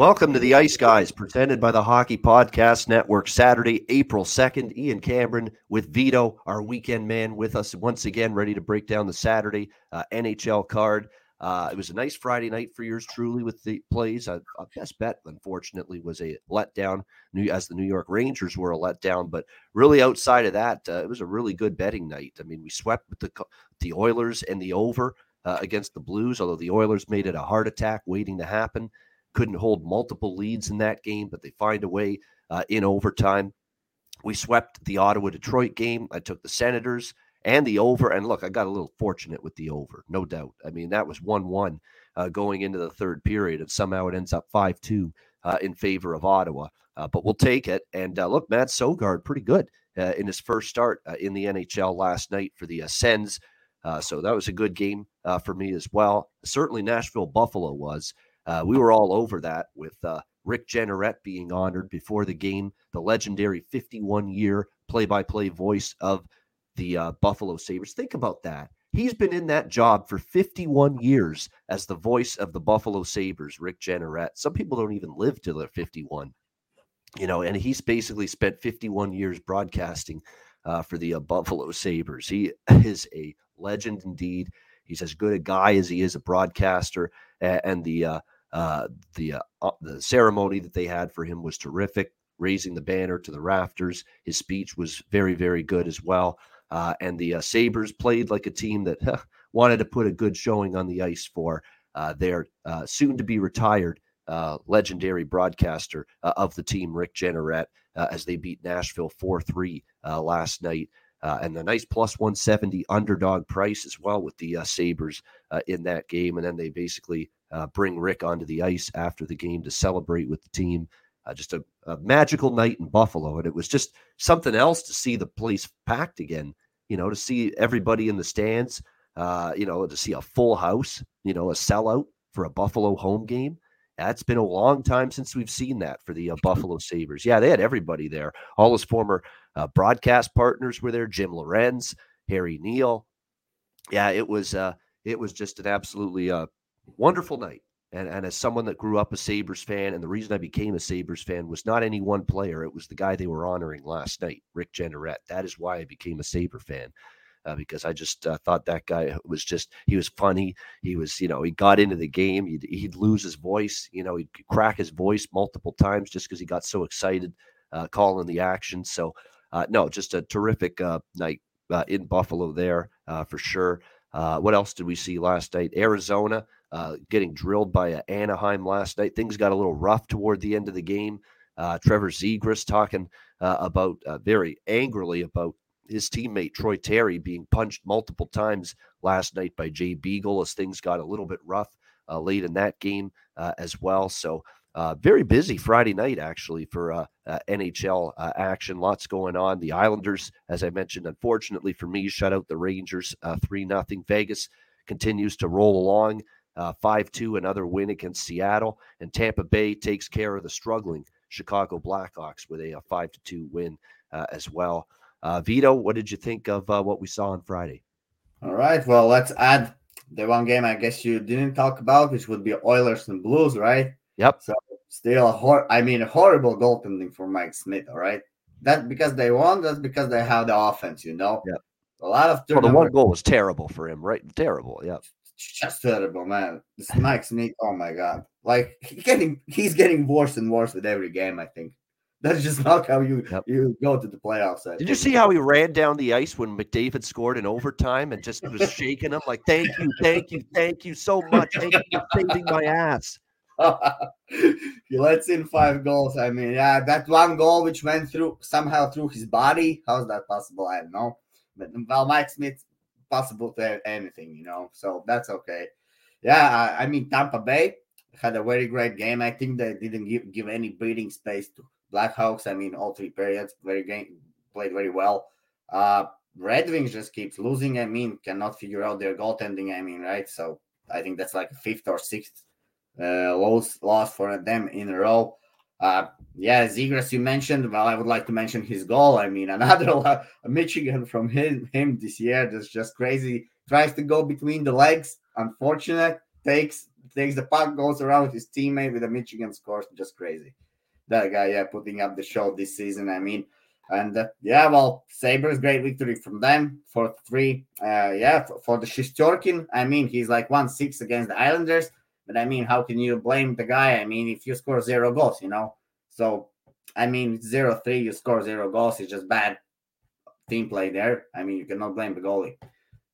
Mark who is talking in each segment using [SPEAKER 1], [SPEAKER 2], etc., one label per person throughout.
[SPEAKER 1] Welcome to the Ice Guys, presented by the Hockey Podcast Network. Saturday, April 2nd, Ian Cameron with Vito, our weekend man, with us once again, ready to break down the Saturday uh, NHL card. Uh, it was a nice Friday night for yours truly with the plays. A, a best bet, unfortunately, was a letdown, as the New York Rangers were a letdown. But really, outside of that, uh, it was a really good betting night. I mean, we swept with the the Oilers and the over uh, against the Blues, although the Oilers made it a heart attack waiting to happen couldn't hold multiple leads in that game, but they find a way uh, in overtime. We swept the Ottawa Detroit game. I took the Senators and the over. And look, I got a little fortunate with the over, no doubt. I mean, that was 1 1 uh, going into the third period, and somehow it ends up 5 2 uh, in favor of Ottawa. Uh, but we'll take it. And uh, look, Mads Sogaard, pretty good uh, in his first start in the NHL last night for the Sens. so that was a good game for me as well. Certainly, Nashville Buffalo was. Uh, we were all over that with uh, Rick Jeanneret being honored before the game, the legendary 51 year play by play voice of the uh, Buffalo Sabres. Think about that. He's been in that job for 51 years as the voice of the Buffalo Sabres, Rick Jeanneret. Some people don't even live till they're 51, you know, and he's basically spent 51 years broadcasting uh, for the uh, Buffalo Sabres. He is a legend indeed. He's as good a guy as he is a broadcaster, and the uh, uh, the uh, uh, the ceremony that they had for him was terrific, raising the banner to the rafters. His speech was very, very good as well. Uh, and the uh, Sabres played like a team that huh, wanted to put a good showing on the ice for uh, their soon to be retired legendary broadcaster of the team, Rick Jeanneret, as they beat Nashville 4 3 last night. and the nice plus 170 underdog price as well with the Sabres in that game. And then they basically uh, bring Rick onto the ice after the game to celebrate with the team. Uh, just a, a, magical night in Buffalo. And it was just something else to see the place packed again, you know, to see everybody in the stands, uh, you know, to see a full house, you know, a sellout for a Buffalo home game. That's been a long time since we've seen that for the uh, Buffalo Sabres. Yeah, they had everybody there. All his former uh, broadcast partners were there Jim Lorentz, Harry Neale. Yeah, it was uh, it was just an absolutely uh, wonderful night. And, and as someone that grew up a Sabres fan, and the reason I became a Sabres fan was not any one player, it was the guy they were honoring last night, Rick Jeanneret. That is why I became a Sabre fan. Uh, because I just uh, thought that guy was just he was funny. He was you know he got into the game. He'd, he'd lose his voice. You know he'd crack his voice multiple times just because he got so excited uh, calling the action. So uh, no, just a terrific uh, night uh, in Buffalo there for sure. what else did we see last night? Arizona uh, getting drilled by uh, Anaheim last night. Things got a little rough toward the end of the game. Uh, Trevor Zegras talking uh, about uh, very angrily about his teammate Troy Terry being punched multiple times last night by Jay Beagle as things got a little bit rough uh, late in that game as well. So very busy Friday night actually for NHL action. Lots going on. The Islanders, as I mentioned, unfortunately for me, shut out the Rangers three nothing. Vegas continues to roll along. Uh, 5 2, another win against Seattle. And Tampa Bay takes care of the struggling Chicago Blackhawks with a, 5 2 win uh, as well. Uh, Vito, what did you think of uh, what we saw on Friday?
[SPEAKER 2] All right. Well, let's add the one game I guess you didn't talk about, which would be Oilers and Blues, right?
[SPEAKER 1] Yep.
[SPEAKER 2] So still a hor- I mean, a horrible goaltending for Mike Smith. All right. That because they won. That's because they have the offense. You know.
[SPEAKER 1] Yep.
[SPEAKER 2] A lot of
[SPEAKER 1] well, the one goal was terrible for him, right? Terrible. Yeah
[SPEAKER 2] just terrible, man. This Mike Smith, oh my god, like he getting he's getting worse and worse with every game. I think that's just not how you yep. you go to the playoffs. I
[SPEAKER 1] Did think. you see how he ran down the ice when McDavid scored in overtime and just was shaking him like, "Thank you, thank you, thank you so much. Thank you for saving my ass."
[SPEAKER 2] he lets in five goals. I mean, yeah, that one goal which went through somehow through his body. How's that possible? I don't know. But well, Mike Smith possible to have anything, you know. So that's okay. Yeah, I, I mean Tampa Bay had a very great game. I think they didn't give give any breathing space to Blackhawks. I mean, all three periods, very game played very well. Uh, Red Wings just keeps losing. I mean, cannot figure out their goaltending. I mean, right? So I think that's like fifth or sixth uh, loss loss for them in a row. Uh, yeah, Zegras, you mentioned. Well, I would like to mention his goal. I mean, another Michigan from him, him this year. That's just crazy. Tries to go between the legs. Unfortunate. Takes takes the puck, goes around his teammate with a Michigan scores. Just crazy. That guy, yeah, putting up the show this season. I mean, and uh, yeah, well, Sabres great victory from them for three. Uh, yeah, for, for the Shesterkin. I mean, he's like one six against the Islanders. But I mean, how can you blame the guy? I mean, if you score zero goals, you know. So I mean, zero three, you score zero goals. It's just bad team play there. I mean, you cannot blame the goalie.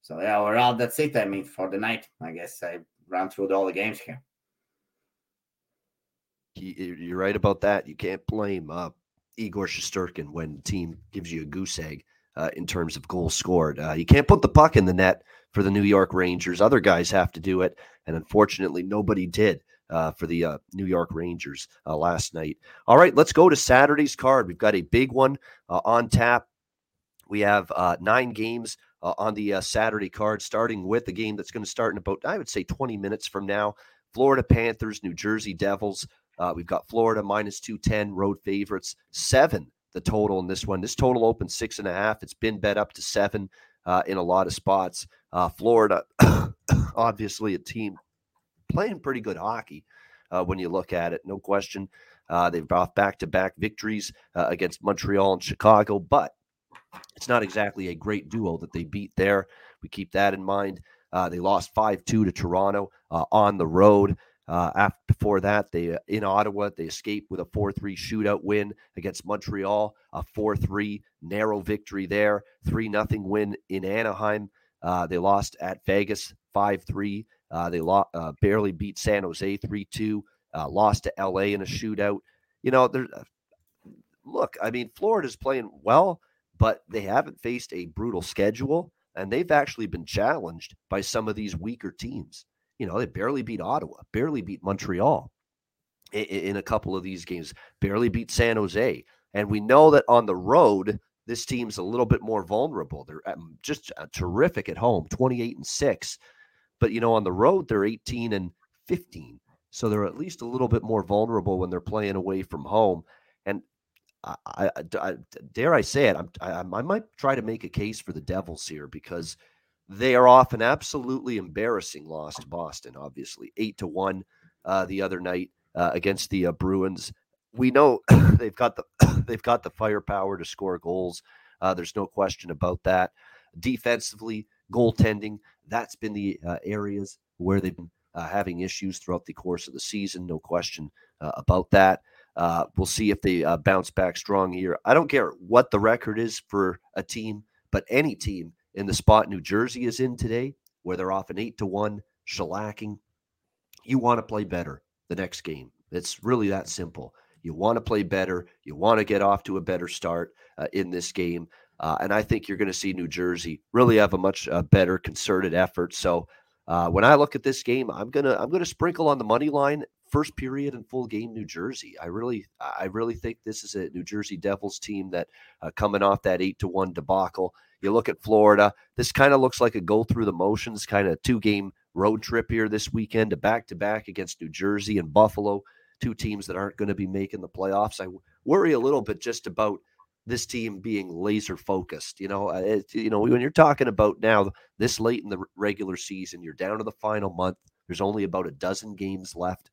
[SPEAKER 2] So yeah, we're out. that's it. I mean, for the night, I guess I ran through all the games here.
[SPEAKER 1] You're right about that. You can't blame uh, Igor Shesterkin when team gives you a goose egg uh, in terms of goals scored. Uh, you can't put the puck in the net for the New York Rangers. Other guys have to do it, and unfortunately, nobody did. Uh, for the uh, New York Rangers uh, last night. All right, let's go to Saturday's card. We've got a big one uh, on tap. We have uh, nine games uh, on the Saturday card, starting with the game that's going to start in about, I would say, 20 minutes from now. Florida Panthers, New Jersey Devils. we've got Florida minus 210, road favorites, seven the total in this one. This total opened six and a half. It's been bet up to seven uh, in a lot of spots. Uh, Florida, obviously, a team playing pretty good hockey uh, when you look at it, no question. Uh, they've brought back to back victories uh, against Montreal and Chicago, but it's not exactly a great duo that they beat there. We keep that in mind. Uh, they lost 5 2 to Toronto on the road. Uh, after before that, they uh, in Ottawa they escaped with a four three shootout win against Montreal, a four three narrow victory there, three nothing win in Anaheim. Uh, they lost at Vegas five three. Uh, they lo- uh, barely beat San Jose three two. Uh, lost to LA in a shootout. You know. Look, I mean, Florida's playing well, but they haven't faced a brutal schedule, and they've actually been challenged by some of these weaker teams. You know, they barely beat Ottawa, barely beat Montreal in, in a couple of these games, barely beat San Jose. And we know that on the road, this team's a little bit more vulnerable. They're um, just uh, terrific at home, 28 and 6. But, you know, on the road, they're 18 and 15. So they're at least a little bit more vulnerable when they're playing away from home. And I, I, I dare I say it, I'm, I, I might try to make a case for the Devils here because – they are off an absolutely embarrassing loss to Boston, obviously, eight to one uh, the other night uh, against the uh, Bruins. We know they've got the they've got the firepower to score goals. Uh, there's no question about that. Defensively, goaltending, that's been the uh, areas where they've been uh, having issues throughout the course of the season. No question about that. we'll see if they bounce back strong here. I don't care what the record is for a team, but any team in the spot New Jersey is in today, where they're off an eight to one shellacking. You want to play better the next game. It's really that simple. You want to play better. You want to get off to a better start uh, in this game. Uh, and I think you're going to see New Jersey really have a much uh, better concerted effort. So uh, when I look at this game, I'm gonna I'm gonna sprinkle on the money line first period and full game New Jersey. I really I really think this is a New Jersey Devils team that uh, coming off that eight to one debacle you look at Florida. This kind of looks like a go through the motions kind of two game road trip here this weekend to back to back against New Jersey and Buffalo, two teams that aren't going to be making the playoffs. I worry a little bit just about this team being laser focused. You know, uh, it, you know when you're talking about now this late in the regular season, you're down to the final month. There's only about a dozen games left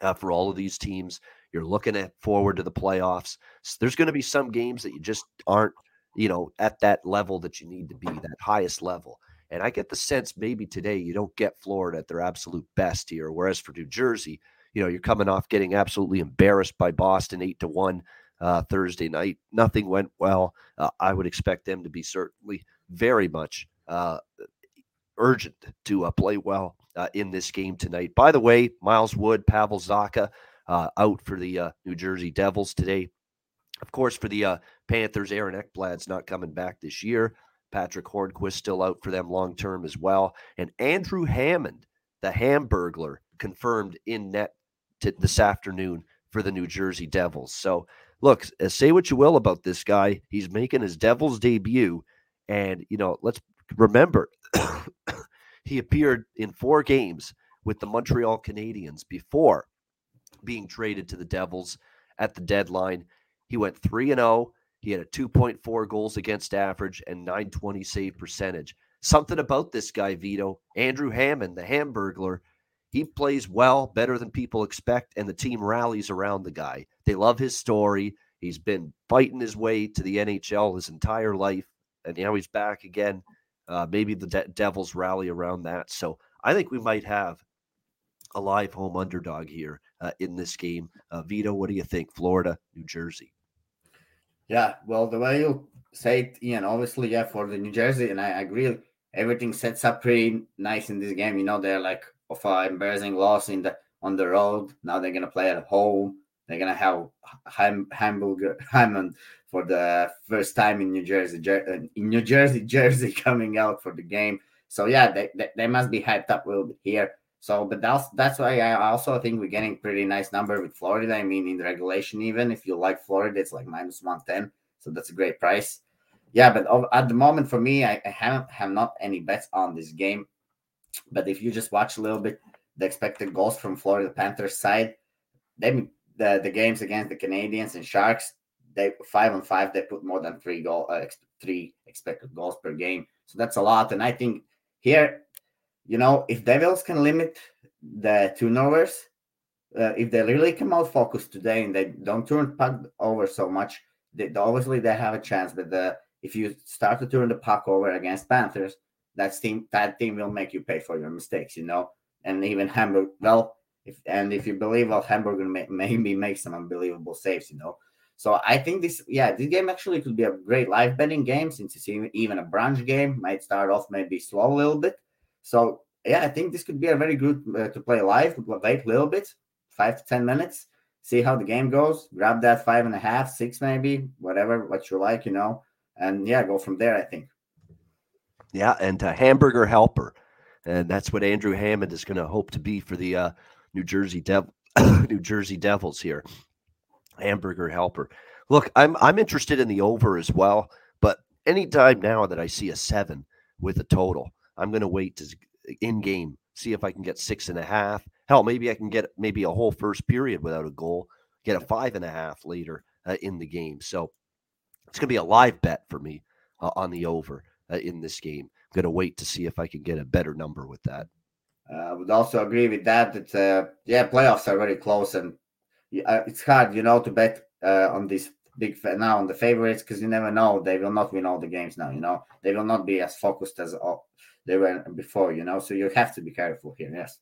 [SPEAKER 1] uh, for all of these teams. You're looking at forward to the playoffs. So there's going to be some games that you just aren't you know, at that level that you need to be, that highest level. And I get the sense maybe today you don't get Florida at their absolute best here. Whereas for New Jersey, you know, you're coming off getting absolutely embarrassed by Boston eight to one uh, Thursday night. Nothing went well. Uh, I would expect them to be certainly very much uh, urgent to uh, play well uh, in this game tonight. By the way, Miles Wood, Pavel Zacha uh, out for the New Jersey Devils today. Of course, for the Panthers, Aaron Ekblad's not coming back this year. Patrick Hornqvist still out for them long term as well. And Andrew Hammond, the Hamburglar, confirmed in net this afternoon for the New Jersey Devils. So, look, uh, say what you will about this guy. He's making his Devils debut. And, you know, let's remember he appeared in four games with the Montreal Canadiens before being traded to the Devils at the deadline. He went 3 and 0. He had a 2.4 goals against average and 920 save percentage. Something about this guy, Vito, Andrew Hammond, the Hamburglar, he plays well, better than people expect, and the team rallies around the guy. They love his story. He's been fighting his way to the NHL his entire life, and now he's back again. Uh, maybe the De- Devils rally around that. So I think we might have a live home underdog here uh, in this game. Uh, Vito, what do you think? Florida, New Jersey.
[SPEAKER 2] Yeah, well, the way you say it, Ian, obviously, yeah, for the New Jersey, and I agree, everything sets up pretty nice in this game. You know, they're like of an embarrassing loss in the on the road. Now they're gonna play at home. They're gonna have Ham, Hamburger Hammond for the first time in New Jersey, Jer- uh, in New Jersey, Jersey coming out for the game. So yeah, they, they, they must be hyped up a little bit here. So, but that's that's why I also think we're getting pretty nice number with Florida. I mean, in the regulation, even if you like Florida, it's like minus one ten, so that's a great price. Yeah, but at the moment for me, I, I haven't have not any bets on this game. But if you just watch a little bit the expected goals from Florida Panthers side, they the the games against the Canadiens and Sharks, they five on five, they put more than three goal uh, three expected goals per game. So that's a lot. And I think here, you know, if Devils can limit the turnovers, uh, if they really come out focused today and they don't turn puck over so much, they, obviously they have a chance. But the, if you start to turn the puck over against Panthers, that team that team will make you pay for your mistakes, you know. And even Hamburg, well, if and if you believe well, Hamburg may, maybe make some unbelievable saves, you know. So I think this, yeah, this game actually could be a great live betting game since it's even a brunch game. Might start off maybe slow a little bit. So yeah, I think this could be a very good uh, to play live. Wait a little bit, five to ten minutes, see how the game goes. Grab that five and a half, six maybe, whatever what you like, you know, and yeah, go from there. I think.
[SPEAKER 1] Yeah, and a hamburger helper, and that's what Andrew Hammond is going to hope to be for the uh, New Jersey Devil, New Jersey Devils here. Hamburger helper. Look, I'm I'm interested in the over as well, but anytime now that I see a seven with a total, I'm going to wait to in game see if I can get six and a half. Hell, maybe I can get maybe a whole first period without a goal, get a five and a half later uh, in the game. So it's going to be a live bet for me uh, on the over uh, in this game. I'm going to wait to see if I can get a better number with that.
[SPEAKER 2] Uh, I would also agree with that. That uh, yeah, playoffs are very close, and uh, it's hard, you know, to bet uh, on this big now on the favorites because you never know they will not win all the games now. You know, they will not be as focused as they were before. You know, so you have to be careful here. Yes.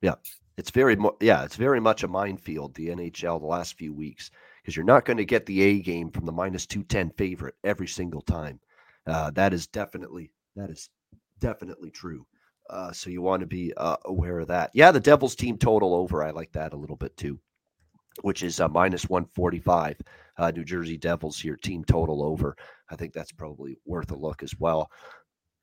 [SPEAKER 1] Yeah, it's very yeah, it's very much a minefield. The NHL the last few weeks because you're not going to get the A game from the minus two ten favorite every single time. Uh, that is definitely that is definitely true. Uh, so you want to be uh, aware of that. Yeah, the Devils team total over. I like that a little bit too, which is uh, minus 145. Uh, New Jersey Devils here, team total over. I think that's probably worth a look as well.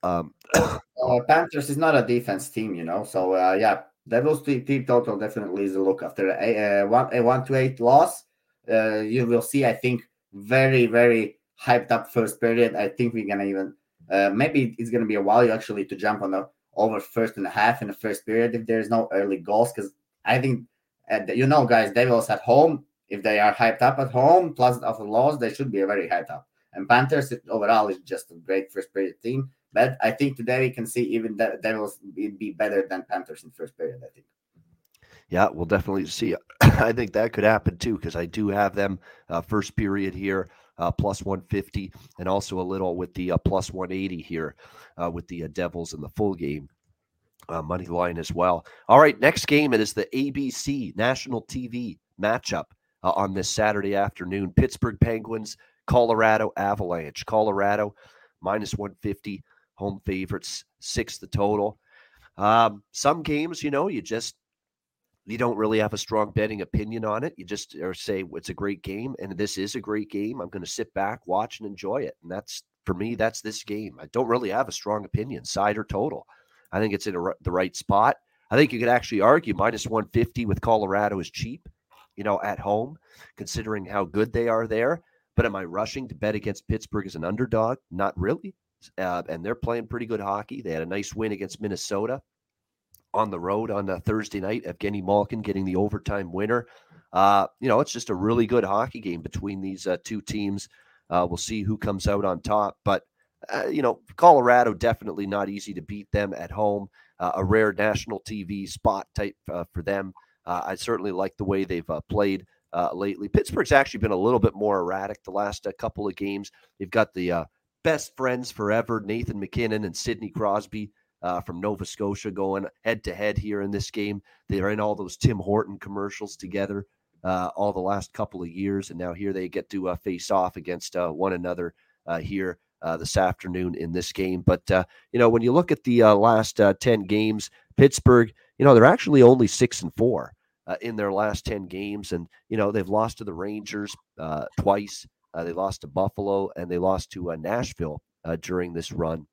[SPEAKER 1] Um,
[SPEAKER 2] uh, Panthers is not a defense team, you know. So uh, yeah, Devils team, total definitely is a look after a, a one a one to eight loss. you will see, I think, very very hyped up first period. I think we're gonna even uh, maybe it's gonna be a while actually to jump on the over first and a half in the first period if there's no early goals because I think uh, you know guys Devils at home if they are hyped up at home plus of a loss they should be very hyped up and Panthers overall is just a great first period team but I think today we can see even the Devils be better than Panthers in first period I think.
[SPEAKER 1] Yeah, we'll definitely see. I think that could happen too because I do have them uh, first period here uh, plus 150, and also a little with the uh, plus 180 here uh, with the uh, Devils in the full game. Uh, money line as well. All right, next game it is the ABC national TV matchup on this Saturday afternoon. Pittsburgh Penguins, Colorado Avalanche. Colorado minus 150, home favorites, six the total. Um, some games, you know, you just you don't really have a strong betting opinion on it. You just or say it's a great game, and this is a great game. I'm going to sit back, watch, and enjoy it. And that's for me. That's this game. I don't really have a strong opinion, side or total. I think it's in a, the right spot. I think you could actually argue minus 150 with Colorado is cheap, you know, at home, considering how good they are there. But am I rushing to bet against Pittsburgh as an underdog? Not really. Uh, and they're playing pretty good hockey. They had a nice win against Minnesota on the road on a Thursday night. Evgeny Malkin getting the overtime winner. Uh, you know, it's just a really good hockey game between these uh, two teams. Uh, we'll see who comes out on top. But, uh, you know, Colorado definitely not easy to beat them at home. Uh, a rare national TV spot type for them. I certainly like the way they've played lately. Pittsburgh's actually been a little bit more erratic the last couple of games. They've got the best friends forever, Nathan MacKinnon and Sidney Crosby uh, from Nova Scotia going head to head here in this game. They're in all those Tim Horton commercials together uh, all the last couple of years, and now here they get to uh, face off against uh, one another uh, here uh, this afternoon in this game. But you know, when you look at the last ten games, Pittsburgh, you know, they're actually only six and four. in their last 10 games. And, you know, they've lost to the Rangers twice. They lost to Buffalo and they lost to Nashville during this run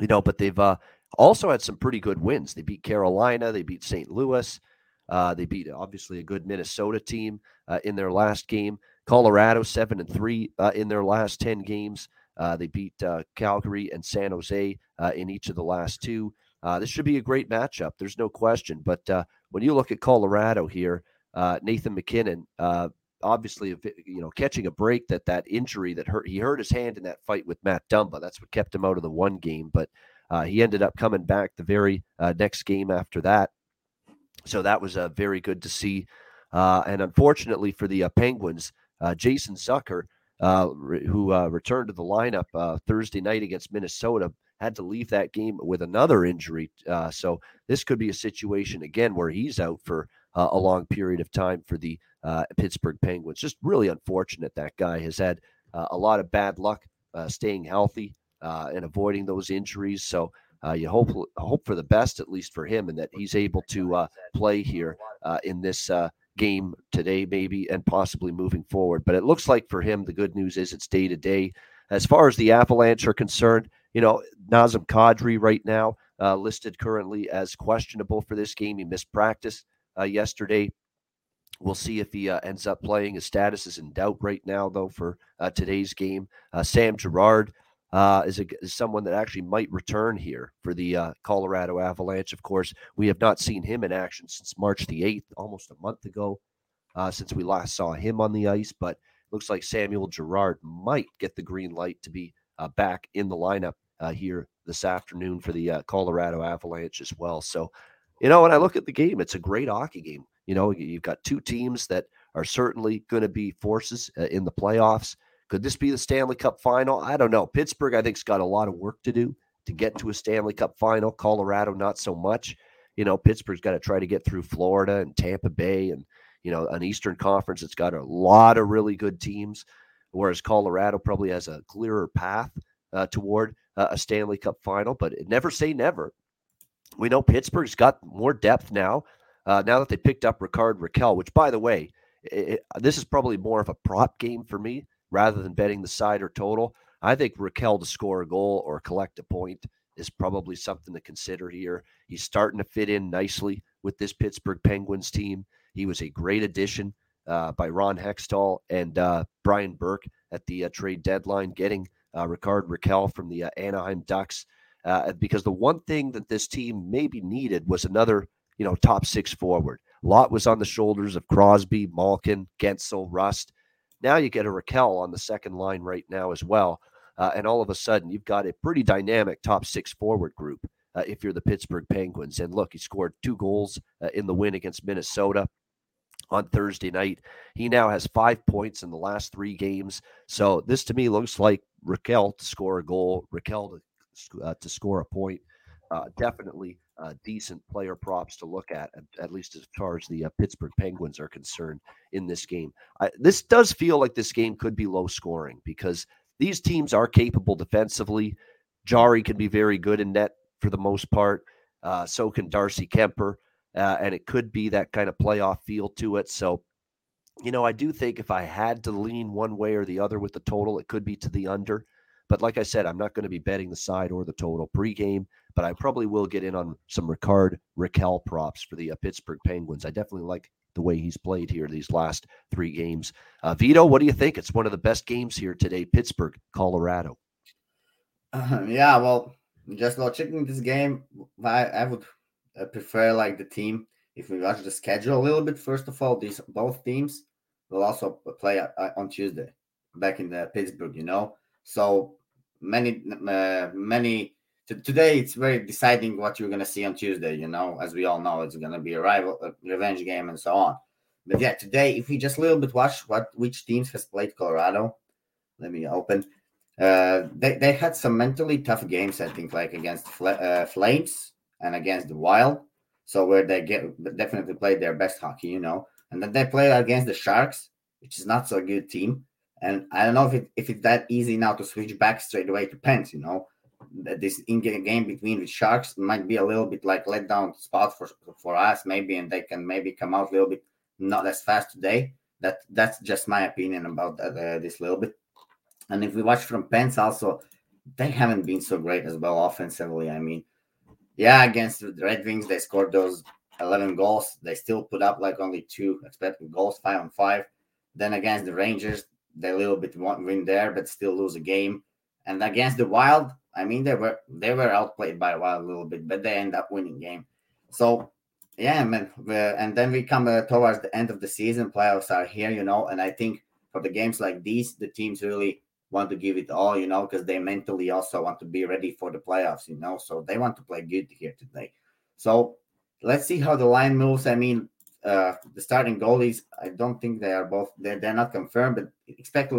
[SPEAKER 1] you know, but they've uh, also had some pretty good wins. They beat Carolina, they beat St. Louis, uh, they beat obviously a good Minnesota team uh, in their last game. Colorado seven and three uh, in their last ten games. Uh, they beat uh, Calgary and San Jose in each of the last two. this should be a great matchup. There's no question. But when you look at Colorado here, Nathan MacKinnon, obviously you know catching a break that that injury that hurt he hurt his hand in that fight with Matt Dumba. That's what kept him out of the one game but uh, he ended up coming back the very uh, next game after that. So that was uh, very good to see. Uh, and unfortunately for the uh, Penguins uh, Jason Zucker re- who returned to the lineup Thursday night against Minnesota had to leave that game with another injury so this could be a situation again where he's out for a long period of time for the uh, Pittsburgh Penguins. Just really unfortunate that guy has had uh, a lot of bad luck uh, staying healthy uh, and avoiding those injuries. So uh, you hope hope for the best, at least for him, and that he's able to uh, play here in this game today, maybe, and possibly moving forward. But it looks like for him, the good news is it's day to day. As far as the Avalanche are concerned, you know, Nazem Kadri right now listed currently as questionable for this game. He missed practice yesterday We'll see if he uh, ends up playing. His status is in doubt right now, though, for uh, today's game. Uh, Sam Girard uh, is, a, is, someone that actually might return here for the uh, Colorado Avalanche. Of course, we have not seen him in action since March the 8th, almost a month ago, uh, since we last saw him on the ice. But looks like Samuel Girard might get the green light to be back in the lineup here this afternoon for the Colorado Avalanche as well. So, you know, when I look at the game, it's a great hockey game. You know, you've got two teams that are certainly going to be forces uh, in the playoffs. Could this be the Stanley Cup final? I don't know. Pittsburgh, I think, has got a lot of work to do to get to a Stanley Cup final. Colorado, not so much. You know, Pittsburgh's got to try to get through Florida and Tampa Bay and, you know, an Eastern Conference that's got a lot of really good teams, whereas Colorado probably has a clearer path uh, toward uh, a Stanley Cup final. But never say never. We know Pittsburgh's got more depth now. Uh, now that they picked up Rickard Rakell, which, by the way, it, this is probably more of a prop game for me rather than betting the side or total. I think Raquel to score a goal or collect a point is probably something to consider here. He's starting to fit in nicely with this Pittsburgh Penguins team. He was a great addition uh, by Ron Hextall and uh, Brian Burke at the uh, trade deadline, getting uh, Rickard Rakell from the uh, Anaheim Ducks. Uh, because the one thing that this team maybe needed was another you know, top six forward. Lot was on the shoulders of Crosby, Malkin, Guentzel, Rust. Now you get a Rakell on the second line right now as well. Uh, and all of a sudden, you've got a pretty dynamic top six forward group uh, if you're the Pittsburgh Penguins. And look, he scored two goals uh, in the win against Minnesota on Thursday night. He now has five points in the last three games. So this to me looks like Rakell to score a goal, Rakell to, uh, to score a point. Uh, definitely uh, decent player props to look at, at, least as far as the uh, Pittsburgh Penguins are concerned in this game. this does feel like this game could be low scoring because these teams are capable defensively. Jarry can be very good in net for the most part. Uh, so can Darcy Kuemper. Uh, and it could be that kind of playoff feel to it. So, you know, I do think if I had to lean one way or the other with the total, it could be to the under. But like I said, I'm not going to be betting the side or the total pregame, but I probably will get in on some Rickard Rakell props for the uh, Pittsburgh Penguins. I definitely like the way he's played here these last three games. Uh, Vito, what do you think? It's one of the best games here today, Pittsburgh, Colorado.
[SPEAKER 2] Uh, yeah, well, just checking this game, I, I would uh, prefer like the team. If we watch the schedule a little bit, first of all, these both teams will also play uh, on Tuesday back in the Pittsburgh. You know, so many uh, many today it's very deciding what you're gonna see on Tuesday. You know, as we all know, it's gonna be a rival, a revenge game, and so on. But yeah, today if we just a little bit watch what which teams has played Colorado, let me open. Uh, they, they had some mentally tough games, I think, like against Fl- uh, Flames and against the Wild. So where they get definitely played their best hockey, you know. And then they played against the Sharks, which is not so good team. And I don't know if it, if it's that easy now to switch back straight away to Pens, you know. This in-game game between the Sharks might be a little bit like let down spot for for us, maybe, and they can maybe come out a little bit not as fast today. That that's just my opinion about that, uh, this little bit. And if we watch from Pens, also they haven't been so great as well offensively. I mean, yeah, against the Red Wings, they scored those 11 goals. They still put up like only two expected goals, five on five. Then against the Rangers, they a little bit win there, but still lose a game. And against the Wild, I mean, they were they were outplayed by a little bit, but they end up winning game. So yeah, man. And then we come uh, towards the end of the season. Playoffs are here, you know. And I think for the games like these, the teams really want to give it all, you know, because they mentally also want to be ready for the playoffs, you know. So they want to play good here today. So let's see how the line moves. I mean, uh, the starting goalies, I don't think they are both they're, they're not confirmed, but expect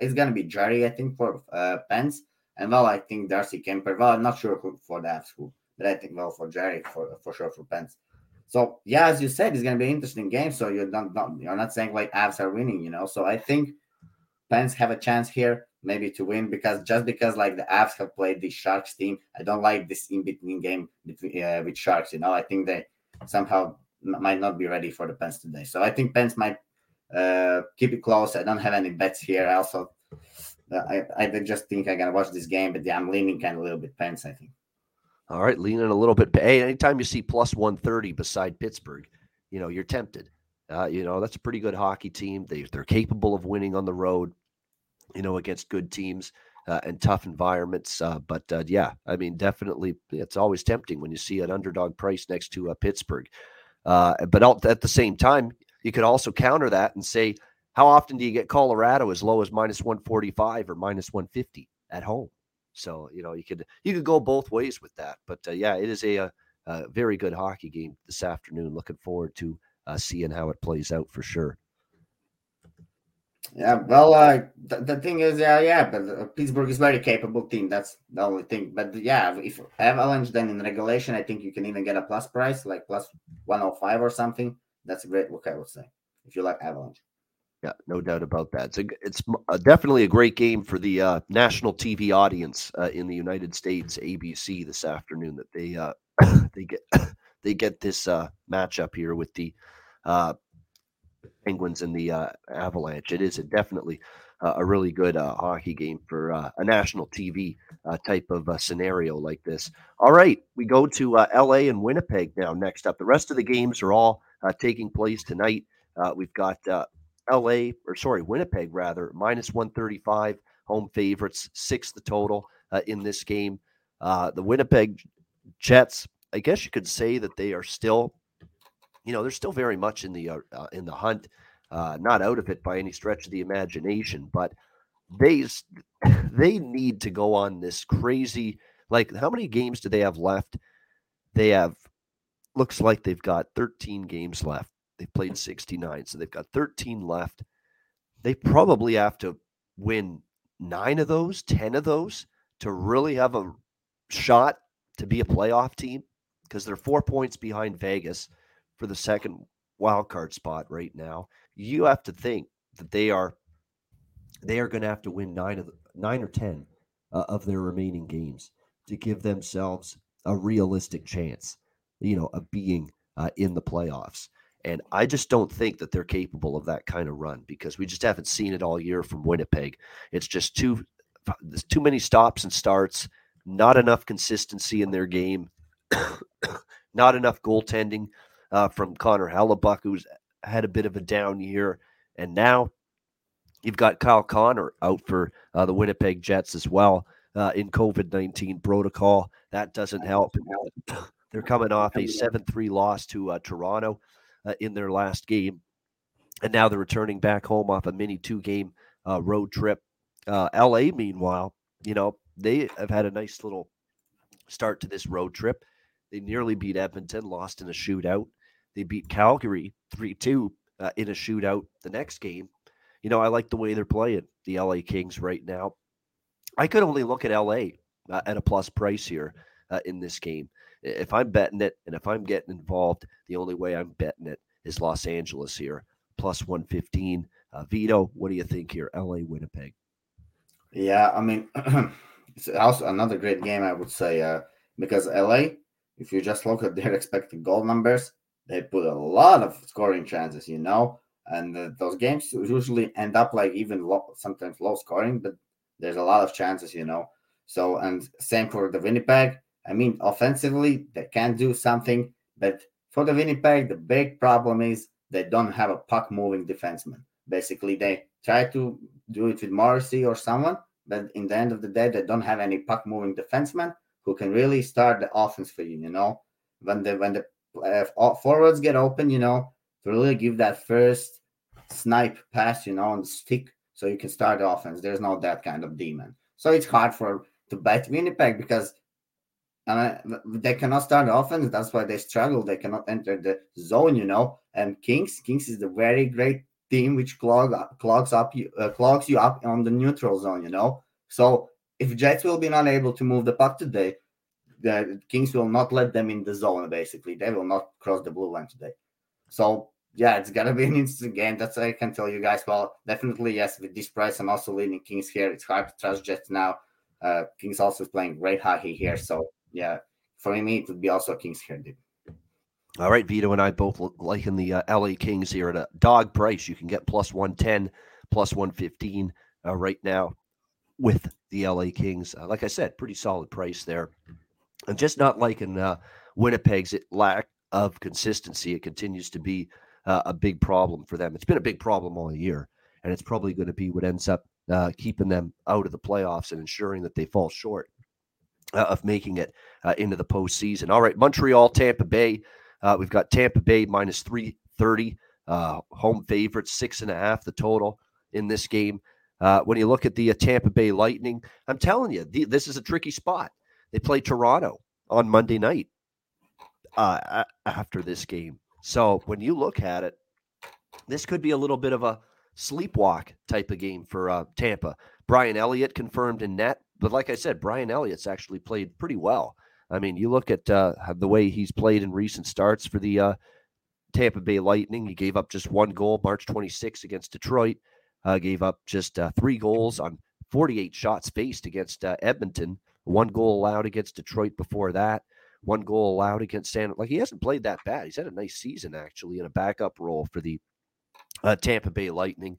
[SPEAKER 2] it's gonna be Jarry, I think, for uh Pens. And well, I think Darcy Kuemper. Well, I'm not sure who for that who, but I think well for Jarry for for sure for Pens. So yeah, as you said, it's gonna be an interesting game. So you're not, not you're not saying like Avs are winning, you know. So I think Pens have a chance here maybe to win because just because like the Avs have played the Sharks team, I don't like this in between game between uh, with Sharks. You know, I think they somehow might not be ready for the Pens today. So I think Pens might uh, keep it close. I don't have any bets here. I also I, I just think I'm gonna watch this game, but yeah, I'm leaning kind of a little bit Pens. I think.
[SPEAKER 1] All right, leaning a little bit. Hey, anytime you see plus one thirty beside Pittsburgh, you know you're tempted. Uh, you know that's a pretty good hockey team. They they're capable of winning on the road you know, against good teams uh, and tough environments. Uh, but uh, yeah, I mean, definitely, it's always tempting when you see an underdog price next to uh, Pittsburgh. Uh, but at the same time, you could also counter that and say, how often do you get Colorado as low as minus 145 or minus 150 at home? So you know you could you could go both ways with that. But uh, yeah, it is a, a, a, very good hockey game this afternoon. Looking forward to seeing how it plays out for sure.
[SPEAKER 2] Yeah, well, uh, th- the thing is, yeah, yeah, but uh, Pittsburgh is very capable team. That's the only thing. But yeah, if Avalanche, then in regulation, I think you can even get a plus price, like plus one hundred five or something. That's a great look, I would say, if you like Avalanche.
[SPEAKER 1] Yeah, no doubt about that. It's a, it's a, definitely a great game for the uh, national TV audience uh, in the United States, ABC, this afternoon. That they uh, they get they get this uh, matchup here with the uh, Penguins and the uh, Avalanche. It is a definitely uh, a really good uh, hockey game for uh, a national TV uh, type of uh, scenario like this. All right, we go to LA and Winnipeg now. Next up, the rest of the games are all taking place tonight. we've got LA, or sorry, Winnipeg rather, minus 135 home favorites, six the total in this game. the Winnipeg Jets, I guess you could say that they are still you know, they're still very much in the uh, uh, in the hunt, uh, not out of it by any stretch of the imagination, but they they need to go on this crazy. Like, how many games do they have left? They have looks like they've got 13 games left. They've played 69, so they've got 13 left. They probably have to win nine of those, 10 of those to really have a shot to be a playoff team because they're four points behind Vegas for the second wild card spot right now. You have to think that they are they are going to have to win nine of the, nine or ten uh, of their remaining games to give themselves a realistic chance, you know, of being uh, in the playoffs. And I just don't think that they're capable of that kind of run because we just haven't seen it all year from Winnipeg. It's just too there's too many stops and starts, not enough consistency in their game, not enough goaltending uh, from Connor Hellebuyck, who's had a bit of a down year, and now you've got Kyle Connor out for uh, the Winnipeg Jets as well uh, in COVID nineteen protocol. That doesn't help. They're coming off a seven three loss to uh, Toronto uh, in their last game, and now they're returning back home off a mini two game uh, road trip. Uh, LA, meanwhile, you know they have had a nice little start to this road trip. They nearly beat Edmonton, lost in a shootout. They beat Calgary 3 2 uh, in a shootout the next game. You know, I like the way they're playing the LA Kings right now. I could only look at LA uh, at a plus price here uh, in this game. If I'm betting it and if I'm getting involved, the only way I'm betting it is Los Angeles here, plus 115. Uh, Vito, what do you think here? LA, Winnipeg.
[SPEAKER 2] Yeah, I mean, it's also another great game, I would say, uh, because LA, if you just look at their expected goal numbers, they put a lot of scoring chances, you know, and uh, those games usually end up like even sometimes low scoring, but there's a lot of chances, you know. So, and same for the Winnipeg. I mean, offensively, they can do something, but for the Winnipeg, the big problem is they don't have a puck moving defenseman. Basically, they try to do it with Morrissey or someone, but in the end of the day, they don't have any puck moving defenseman who can really start the offense for you. You know, when the when the uh, forwards get open, you know, to really give that first snipe pass, you know, on the stick, so you can start the offense. There's not that kind of demon, so it's hard for to bet Winnipeg because uh, they cannot start offense. That's why they struggle. They cannot enter the zone, you know. And Kings, Kings is the very great team which clog clogs up you uh, clogs you up on the neutral zone, you know. So if Jets will be not able to move the puck today, the Kings will not let them in the zone. Basically, they will not cross the blue line today. So yeah, it's gonna be an interesting game. That's I can tell you guys. Well, definitely yes. With this price, I'm also leaning Kings here. It's hard to trust Jets now. Uh, Kings also is playing great hockey here. So yeah, for me, it would be also Kings here.
[SPEAKER 1] All right, Vito and I both liking the uh, LA Kings here at a dog price. You can get plus 110, plus 115 uh, right now with the LA Kings. Uh, like I said, pretty solid price there. I'm just not liking uh, Winnipeg's lack of consistency. It continues to be uh, a big problem for them. It's been a big problem all year, and it's probably going to be what ends up uh, keeping them out of the playoffs and ensuring that they fall short uh, of making it uh, into the postseason. All right, Montreal, Tampa Bay. Uh, we've got Tampa Bay minus 330, uh, home favorites, six and a half the total in this game. Uh, when you look at the uh, Tampa Bay Lightning, I'm telling you, the, this is a tricky spot. They play Toronto on Monday night after this game. So when you look at it, this could be a little bit of a sleepwalk type of game for Tampa. Brian Elliott confirmed in net but like I said, Brian Elliott's actually played pretty well. I mean, you look at uh, the way he's played in recent starts for the uh, Tampa Bay Lightning. He gave up just one goal March 26 against Detroit. Uh, gave up just uh, three goals on 48 shots faced against uh, Edmonton. One goal allowed against Detroit before that. One goal allowed against San. Like he hasn't played that bad. He's had a nice season actually in a backup role for the uh, Tampa Bay Lightning.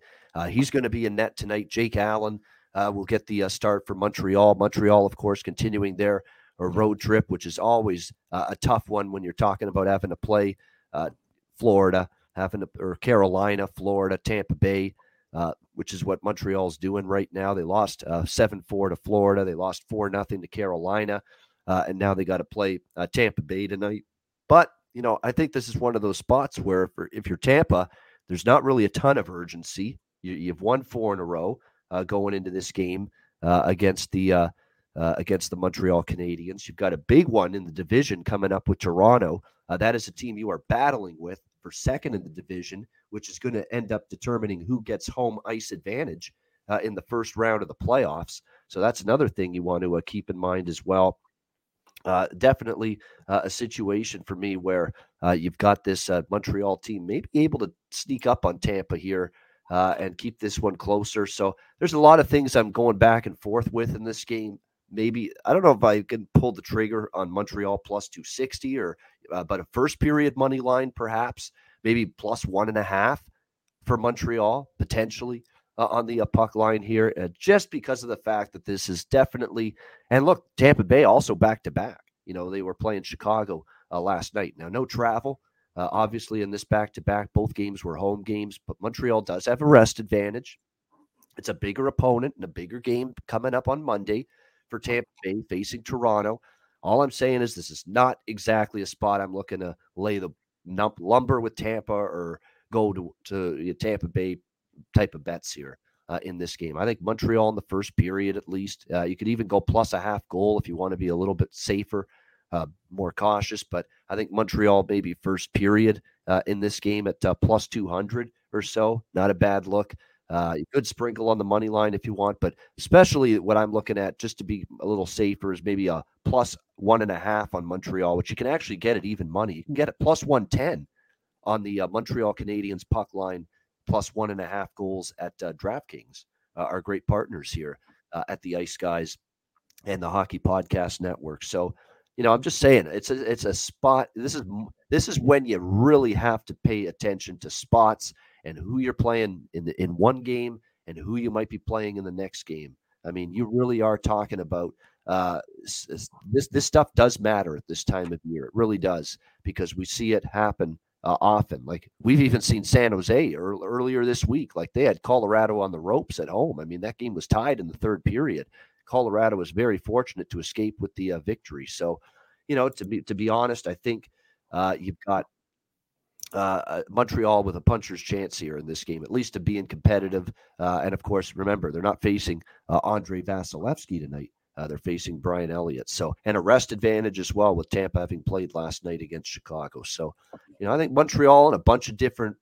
[SPEAKER 1] he's going to be in net tonight. Jake Allen uh, will get the uh, start for Montreal. Montreal, of course, continuing their uh, road trip, which is always uh, a tough one when you're talking about having to play uh, Florida, having to or Carolina, Florida, Tampa Bay, uh, which is what Montreal's doing right now. They lost seven four to Florida. They lost four nothing to Carolina, and now they got to play Tampa Bay tonight. But you know, I think this is one of those spots where if, if you're Tampa, there's not really a ton of urgency. You, you've won four in a row uh, going into this game uh, against the uh, uh, against the Montreal Canadiens. You've got a big one in the division coming up with Toronto. Uh, that is a team you are battling with for second in the division, which is going to end up determining who gets home ice advantage in the first round of the playoffs. So that's another thing you want to keep in mind as well. Uh, definitely uh, a situation for me where uh, you've got this Montreal team maybe able to sneak up on Tampa here uh, and keep this one closer. So there's a lot of things I'm going back and forth with in this game. Maybe I don't know if I can pull the trigger on Montreal plus 260 or uh, but a first period money line perhaps maybe plus one and a half for Montreal potentially uh, on the uh, puck line here, uh, just because of the fact that this is definitely and look, Tampa Bay also back to back. You know, they were playing Chicago uh, last night. Now, no travel, uh, obviously, in this back to back. Both games were home games, but Montreal does have a rest advantage. It's a bigger opponent and a bigger game coming up on Monday for Tampa Bay facing Toronto. All I'm saying is this is not exactly a spot I'm looking to lay the lumber with Tampa or go to, to Tampa Bay type of bets here uh, in this game. I think Montreal in the first period, at least. Uh, you could even go plus a half goal if you want to be a little bit safer, uh, more cautious. But I think Montreal maybe first period uh, in this game at uh, plus 200 or so. Not a bad look. Uh, you could sprinkle on the money line if you want, but especially what I'm looking at just to be a little safer is maybe a plus one and a half on Montreal, which you can actually get at even money. You can get it plus 110 on the Montreal Canadiens puck line plus one and a half goals at uh, DraftKings, uh, our great partners here uh, at the Ice Guys and the Hockey Podcast Network. So, you know, I'm just saying it's a it's a spot. This is this is when you really have to pay attention to spots and who you're playing in the, in one game and who you might be playing in the next game. I mean, you really are talking about uh, this. This stuff does matter at this time of year. It really does because we see it happen uh, often. Like we've even seen San Jose earlier this week. Like they had Colorado on the ropes at home. I mean, that game was tied in the third period. Colorado was very fortunate to escape with the uh, victory. So, you know, to be to be honest, I think uh, you've got uh, uh Montreal with a puncher's chance here in this game, at least to being competitive. Uh, and of course, remember they're not facing uh, Andrei Vasilevskiy tonight. They're facing Brian Elliott. So, and a rest advantage as well with Tampa having played last night against Chicago. So, you know, I think Montreal and a bunch of different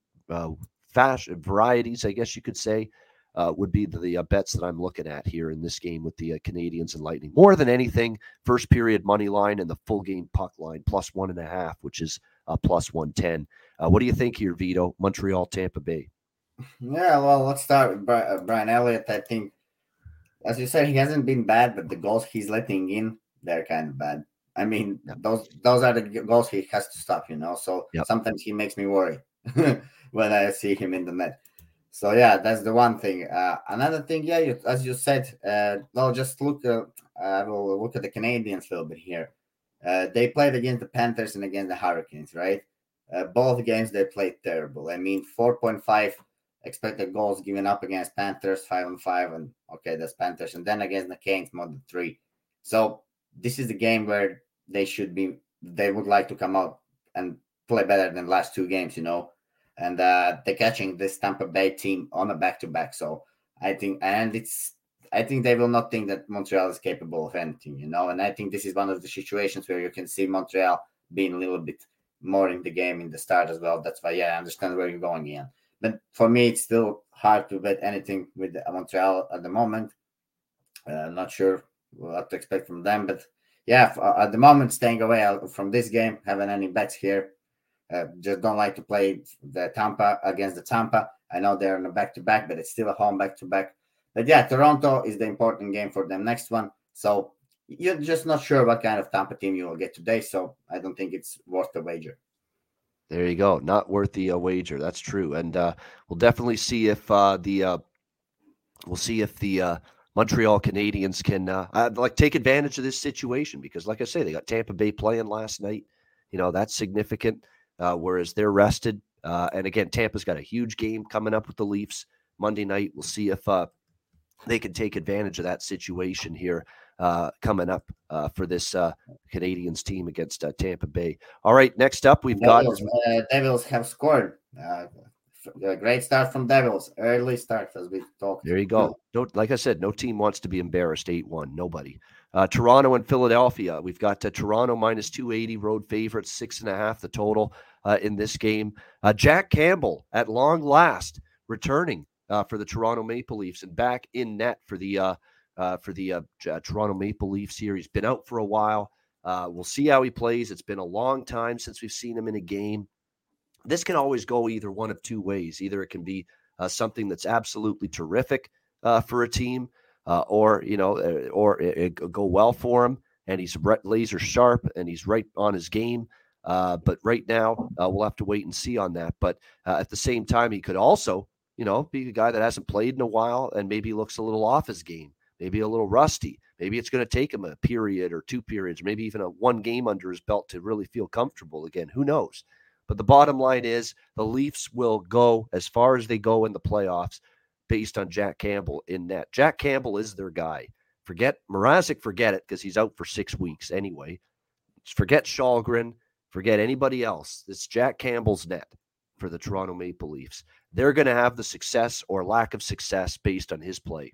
[SPEAKER 1] fashion varieties, I guess you could say, uh, would be the, the uh, bets that I'm looking at here in this game with the uh, Canadiens and Lightning. More than anything, first period money line and the full game puck line plus one and a half, which is uh, plus 110. Uh, what do you think here, Vito? Montreal, Tampa Bay.
[SPEAKER 2] Yeah, well, let's start with Brian Elliott. I think as you said, he hasn't been bad, but the goals he's letting in, they're kind of bad. I mean, those those are the goals he has to stop, you know. So yep. sometimes he makes me worry when I see him in the net. So yeah, that's the one thing. Uh, another thing, yeah, you, as you said, uh, well, just look. Uh, I will look at the Canadiens a little bit here. Uh, they played against the Panthers and against the Hurricanes, right? Uh, both games they played terrible. I mean, four point five expected goals given up against Panthers, five and five, and okay, that's Panthers, and then against the Canes, more than three. So this is the game where they should be. They would like to come out and play better than last two games, you know. And uh, they're catching this Tampa Bay team on a back to back. So I think, and it's, I think they will not think that Montreal is capable of anything, you know. And I think this is one of the situations where you can see Montreal being a little bit more in the game in the start as well. That's why, yeah, I understand where you're going, Ian. But for me, it's still hard to bet anything with Montreal at the moment. Uh, not sure what to expect from them, but yeah, uh, at the moment, staying away from this game, having any bets here. Uh, just don't like to play the Tampa against the Tampa. I know they're in a back to back, but it's still a home back to back. But yeah, Toronto is the important game for them next one. So you're just not sure what kind of Tampa team you will get today. So I don't think it's worth the wager.
[SPEAKER 1] There you go. Not worth the uh, wager. That's true. And uh, we'll definitely see if uh, the uh, we'll see if the uh, Montreal Canadiens can like take advantage of this situation because, like I say, they got Tampa Bay playing last night. You know that's significant. Whereas they're rested, and again, Tampa's got a huge game coming up with the Leafs Monday night. We'll see if they can take advantage of that situation here uh, coming up uh, for this uh, Canadiens team against uh, Tampa Bay. All right, next up we've
[SPEAKER 2] Devils,
[SPEAKER 1] got
[SPEAKER 2] uh, Devils have scored. Uh, a great start from Devils, early start as we talked.
[SPEAKER 1] There you go. No, like I said, no team wants to be embarrassed eight one. Nobody. Toronto and Philadelphia. We've got Toronto minus two eighty road favorites, six and a half the total. Uh, in this game. Uh, Jack Campbell, at long last, returning uh, for the Toronto Maple Leafs and back in net for the uh, uh, for the uh, Toronto Maple Leafs here. He's been out for a while. we'll see how he plays. It's been a long time since we've seen him in a game. This can always go either one of two ways. Either it can be something that's absolutely terrific for a team, or you know, or it, it go well for him, and he's laser sharp and he's right on his game. Uh, but right now, uh, we'll have to wait and see on that. But uh, at the same time, he could also, you know, be a guy that hasn't played in a while and maybe looks a little off his game, maybe a little rusty. Maybe it's going to take him a period or two periods, maybe even a one game under his belt to really feel comfortable again. Who knows? But the bottom line is the Leafs will go as far as they go in the playoffs based on Jack Campbell in net. Jack Campbell is their guy. Forget Mrazek, forget it because he's out for six weeks anyway. Forget Källgren Forget anybody else. It's Jack Campbell's net for the Toronto Maple Leafs. They're going to have the success or lack of success based on his play.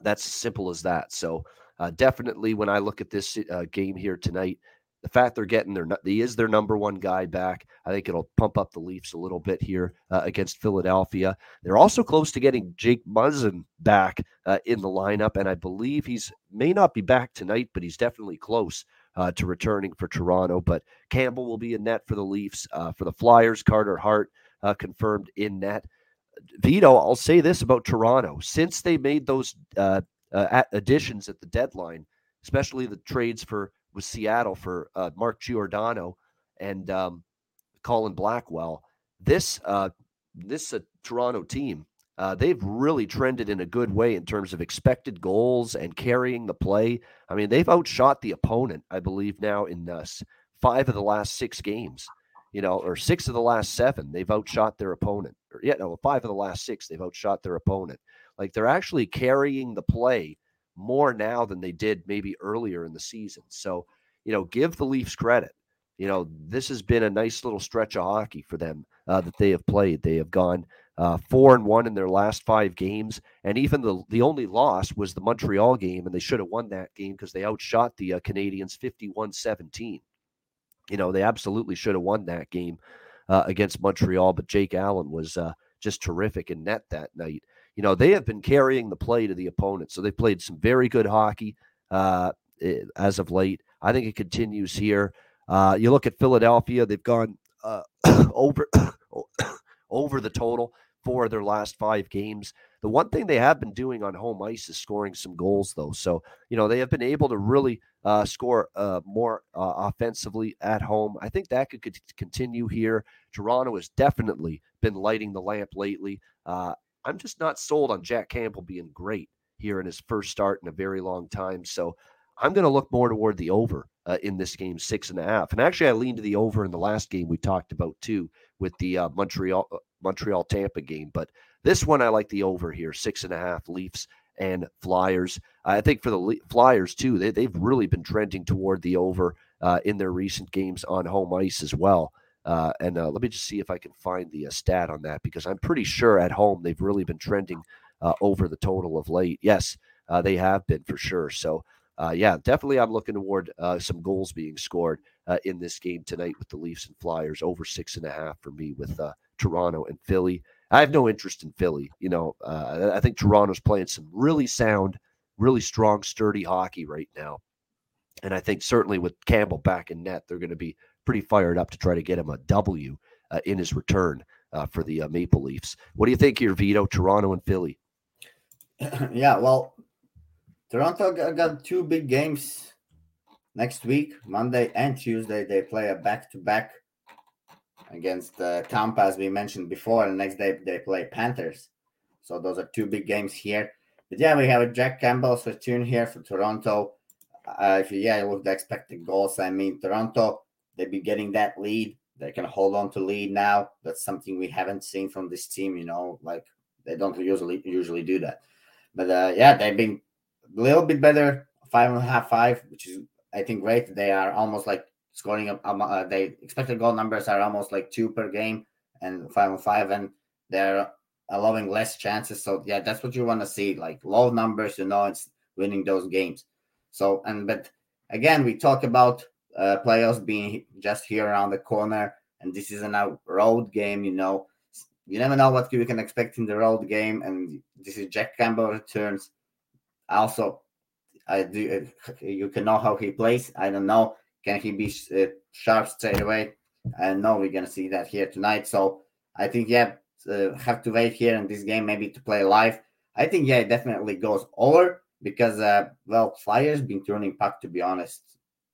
[SPEAKER 1] That's as simple as that. So, uh, definitely, when I look at this uh, game here tonight, the fact they're getting their he is their number one guy back. I think it'll pump up the Leafs a little bit here uh, against Philadelphia. They're also close to getting Jake Muzzin back uh, in the lineup, and I believe he's may not be back tonight, but he's definitely close uh, to returning for Toronto. But Campbell will be in net for the Leafs. Uh, for the Flyers, Carter Hart uh, confirmed in net. Vito, I'll say this about Toronto. Since they made those uh, uh, additions at the deadline, especially the trades for with Seattle for uh, Mark Giordano and um, Colin Blackwell, this this Toronto team uh, they've really trended in a good way in terms of expected goals and carrying the play. I mean, they've outshot the opponent, I believe, now in uh, five of the last six games, you know, or six of the last seven. They've outshot their opponent. Or, yeah, no, five of the last six, they've outshot their opponent. Like they're actually carrying the play more now than they did maybe earlier in the season. So, you know, give the Leafs credit. You know, this has been a nice little stretch of hockey for them uh, that they have played. They have gone uh, four and one in their last five games, and even the the only loss was the Montreal game, and they should have won that game because they outshot the uh, Canadiens 51-17. You know, they absolutely should have won that game uh, against Montreal, but Jake Allen was uh, just terrific in net that night. You know, they have been carrying the play to the opponent, so they played some very good hockey uh, as of late. I think it continues here. Uh, you look at Philadelphia; they've gone over over the total four of their last five games. The one thing they have been doing on home ice is scoring some goals, though. So, you know, they have been able to really uh, score uh, more uh, offensively at home. I think that could, could, continue here. Toronto has definitely been lighting the lamp lately. Uh, I'm just not sold on Jack Campbell being great here in his first start in a very long time. So, I'm going to look more toward the over uh, in this game, six and a half. And actually, I leaned to the over in the last game we talked about too, with the uh, Montreal uh, Montreal Tampa game. But this one, I like the over here, six and a half Leafs and Flyers. I think for the Le- Flyers too, they, they've really been trending toward the over uh, in their recent games on home ice as well. Uh, and uh, let me just see if I can find the uh, stat on that because I'm pretty sure at home they've really been trending uh, over the total of late. Yes, uh, they have been for sure. So, yeah, definitely I'm looking toward some goals being scored in this game tonight with the Leafs and Flyers over six and a half for me with Toronto and Philly. I have no interest in Philly. You know, uh, I think Toronto's playing some really sound, really strong, sturdy hockey right now. And I think certainly with Campbell back in net, they're going to be pretty fired up to try to get him a W uh, in his return uh, for the uh, Maple Leafs. What do you think here, Vito? Toronto and Philly.
[SPEAKER 2] yeah, well, Toronto got two big games next week, Monday and Tuesday. They play a back to back against uh, Tampa, as we mentioned before. And next day they play Panthers. So those are two big games here. But yeah, we have a Jack Campbell's return here for Toronto. Uh, if you yeah, you look the expected goals. I mean, Toronto they've been getting that lead. They can hold on to lead now. That's something we haven't seen from this team. You know, like they don't usually usually do that. But uh, yeah, they've been a little bit better, five and a half, five, which is I think great. They are almost like scoring um, uh, they expected goal numbers are almost like two per game and five on five and they're allowing less chances so yeah that's what you want to see like low numbers you know it's winning those games so and but again we talk about uh, playoffs being just here around the corner and this is a road game. You know, you never know what you can expect in the road game, and this is Jack Campbell returns. Also, I do. You can know how he plays. I don't know. Can he be uh, sharp straight away? I know we're gonna see that here tonight. So I think yeah, uh, have to wait here in this game maybe to play live. I think yeah, it definitely goes over because uh well, Flyers been turning puck to be honest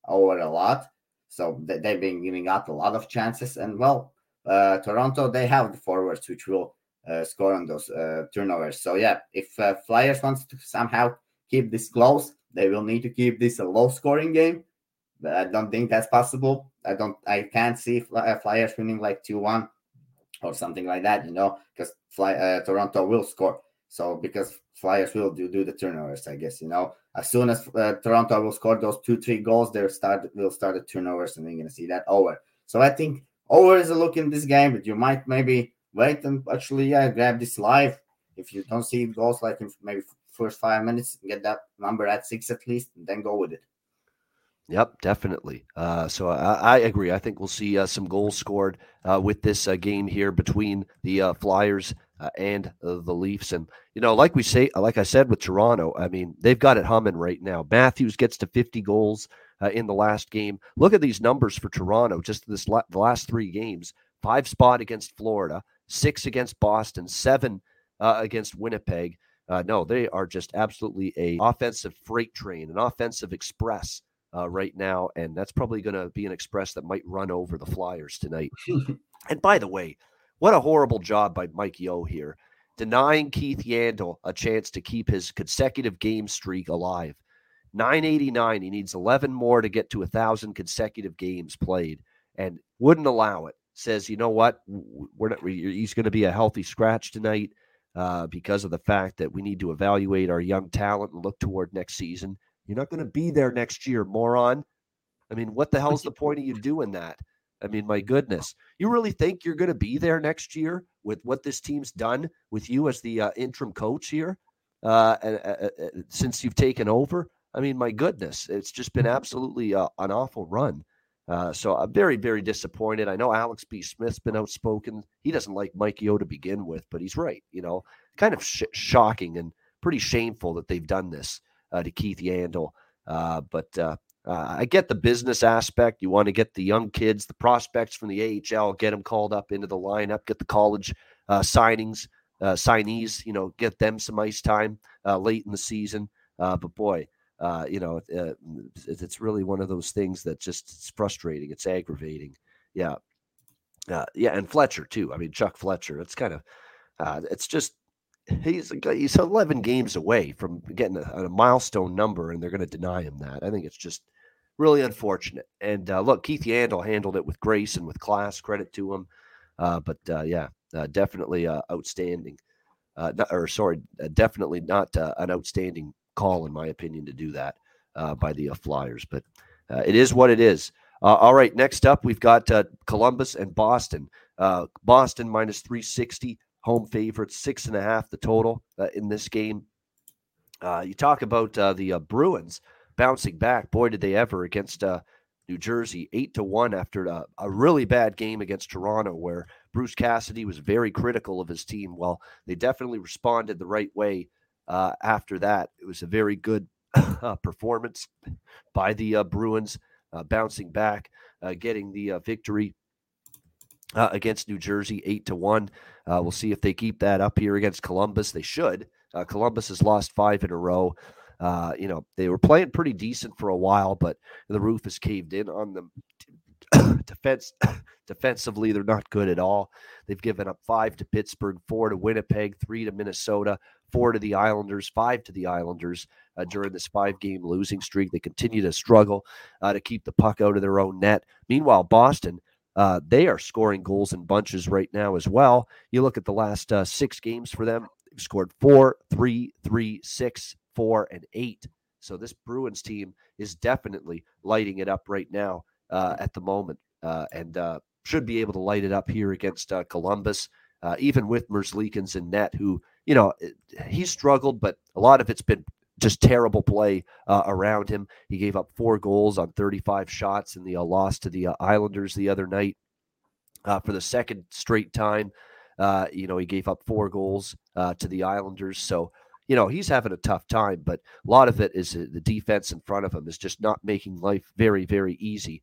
[SPEAKER 2] over a lot. So they've been giving out a lot of chances, and well, uh, Toronto they have the forwards which will uh, score on those uh, turnovers. So yeah, if uh, Flyers wants to somehow keep this close, they will need to keep this a low scoring game. I don't think that's possible. I don't. I can't see uh, Flyers winning like two one or something like that. You know, because Fly uh, Toronto will score. So because Flyers will do, do the turnovers, I guess you know. As soon as uh, Toronto will score those two three goals, they'll start will start the turnovers, and we're gonna see that over. So I think over is a look in this game, but you might maybe wait and actually yeah grab this live if you don't see goals like in maybe first five minutes, get that number at six at least, and then go with it.
[SPEAKER 1] Yep, definitely. Uh, so I, I, agree. I think we'll see uh, some goals scored uh, with this uh, game here between the uh, Flyers uh, and the Leafs. And you know, like we say, like I said with Toronto, I mean they've got it humming right now. Matthews gets to 50 goals in the last game. Look at these numbers for Toronto. Just this la- the last three games: five spot against Florida, six against Boston, seven against Winnipeg. no, they are just absolutely a offensive freight train, an offensive express uh, right now, and that's probably going to be an express that might run over the Flyers tonight. and by the way, what a horrible job by Mike Yeo here, denying Keith Yandle a chance to keep his consecutive game streak alive. 989. He needs 11 more to get to a thousand consecutive games played, and wouldn't allow it. Says, you know what? We're not. He's going to be a healthy scratch tonight uh, because of the fact that we need to evaluate our young talent and look toward next season. You're not going to be there next year, moron. I mean, what the hell's the point of you doing that? I mean, my goodness. You really think you're going to be there next year with what this team's done with you as the uh, interim coach here uh, uh, uh, since you've taken over? I mean, my goodness, it's just been absolutely uh, an awful run. Uh, so I'm very, very disappointed. I know Alex B. Smith's been outspoken. He doesn't like Mike Yeo to begin with, but he's right. You know, kind of sh- shocking and pretty shameful that they've done this uh, to Keith Yandle. Uh, but uh, I get the business aspect. You want to get the young kids, the prospects from the AHL, get them called up into the lineup, get the college signings, signees, you know, get them some ice time late in the season. but boy, uh, you know, uh, it's really one of those things that just it's frustrating. It's aggravating. Yeah. Uh, yeah. And Fletcher, too. I mean, Chuck Fletcher, it's kind of, it's just he's he's 11 games away from getting a, a milestone number, and they're going to deny him that. I think it's just really unfortunate. And uh, look, Keith Yandle handled it with grace and with class. Credit to him. Uh, but uh, yeah, uh, definitely uh, outstanding. Uh, not, or sorry, definitely not an outstanding call in my opinion to do that by the Flyers. But it is what it is. all right, next up we've got Columbus and Boston. Boston minus 360 home favorites, six and a half the total uh, in this game. Uh, you talk about uh, the uh, Bruins bouncing back. Boy, did they ever against uh, New Jersey, eight to one after a, a, really bad game against Toronto, where Bruce Cassidy was very critical of his team. Well, they definitely responded the right way uh, after that. It was a very good performance by the Bruins, bouncing back, getting the victory uh, against New Jersey, eight to one. Uh, we'll see if they keep that up here against Columbus. They should. Uh, Columbus has lost five in a row. Uh, you know they were playing pretty decent for a while, but the roof has caved in on them. Defense, defensively, they're not good at all. They've given up five to Pittsburgh, four to Winnipeg, three to Minnesota, four to the Islanders, five to the Islanders uh, during this five-game losing streak. They continue to struggle uh, to keep the puck out of their own net. Meanwhile, Boston uh, they are scoring goals in bunches right now as well. You look at the last uh, six games for them, they've scored four, three, three, six, four, and eight. So this Bruins team is definitely lighting it up right now uh, at the moment uh, and uh, should be able to light it up here against uh, Columbus, even with Merzlikins and net, who, you know, he struggled, but a lot of it's been just terrible play uh, around him. He gave up four goals on 35 shots in the uh, loss to the uh, Islanders the other night. uh, for the second straight time. Uh, you know, he gave up four goals uh, to the Islanders. So, you know, he's having a tough time, but a lot of it is the defense in front of him is just not making life very, very easy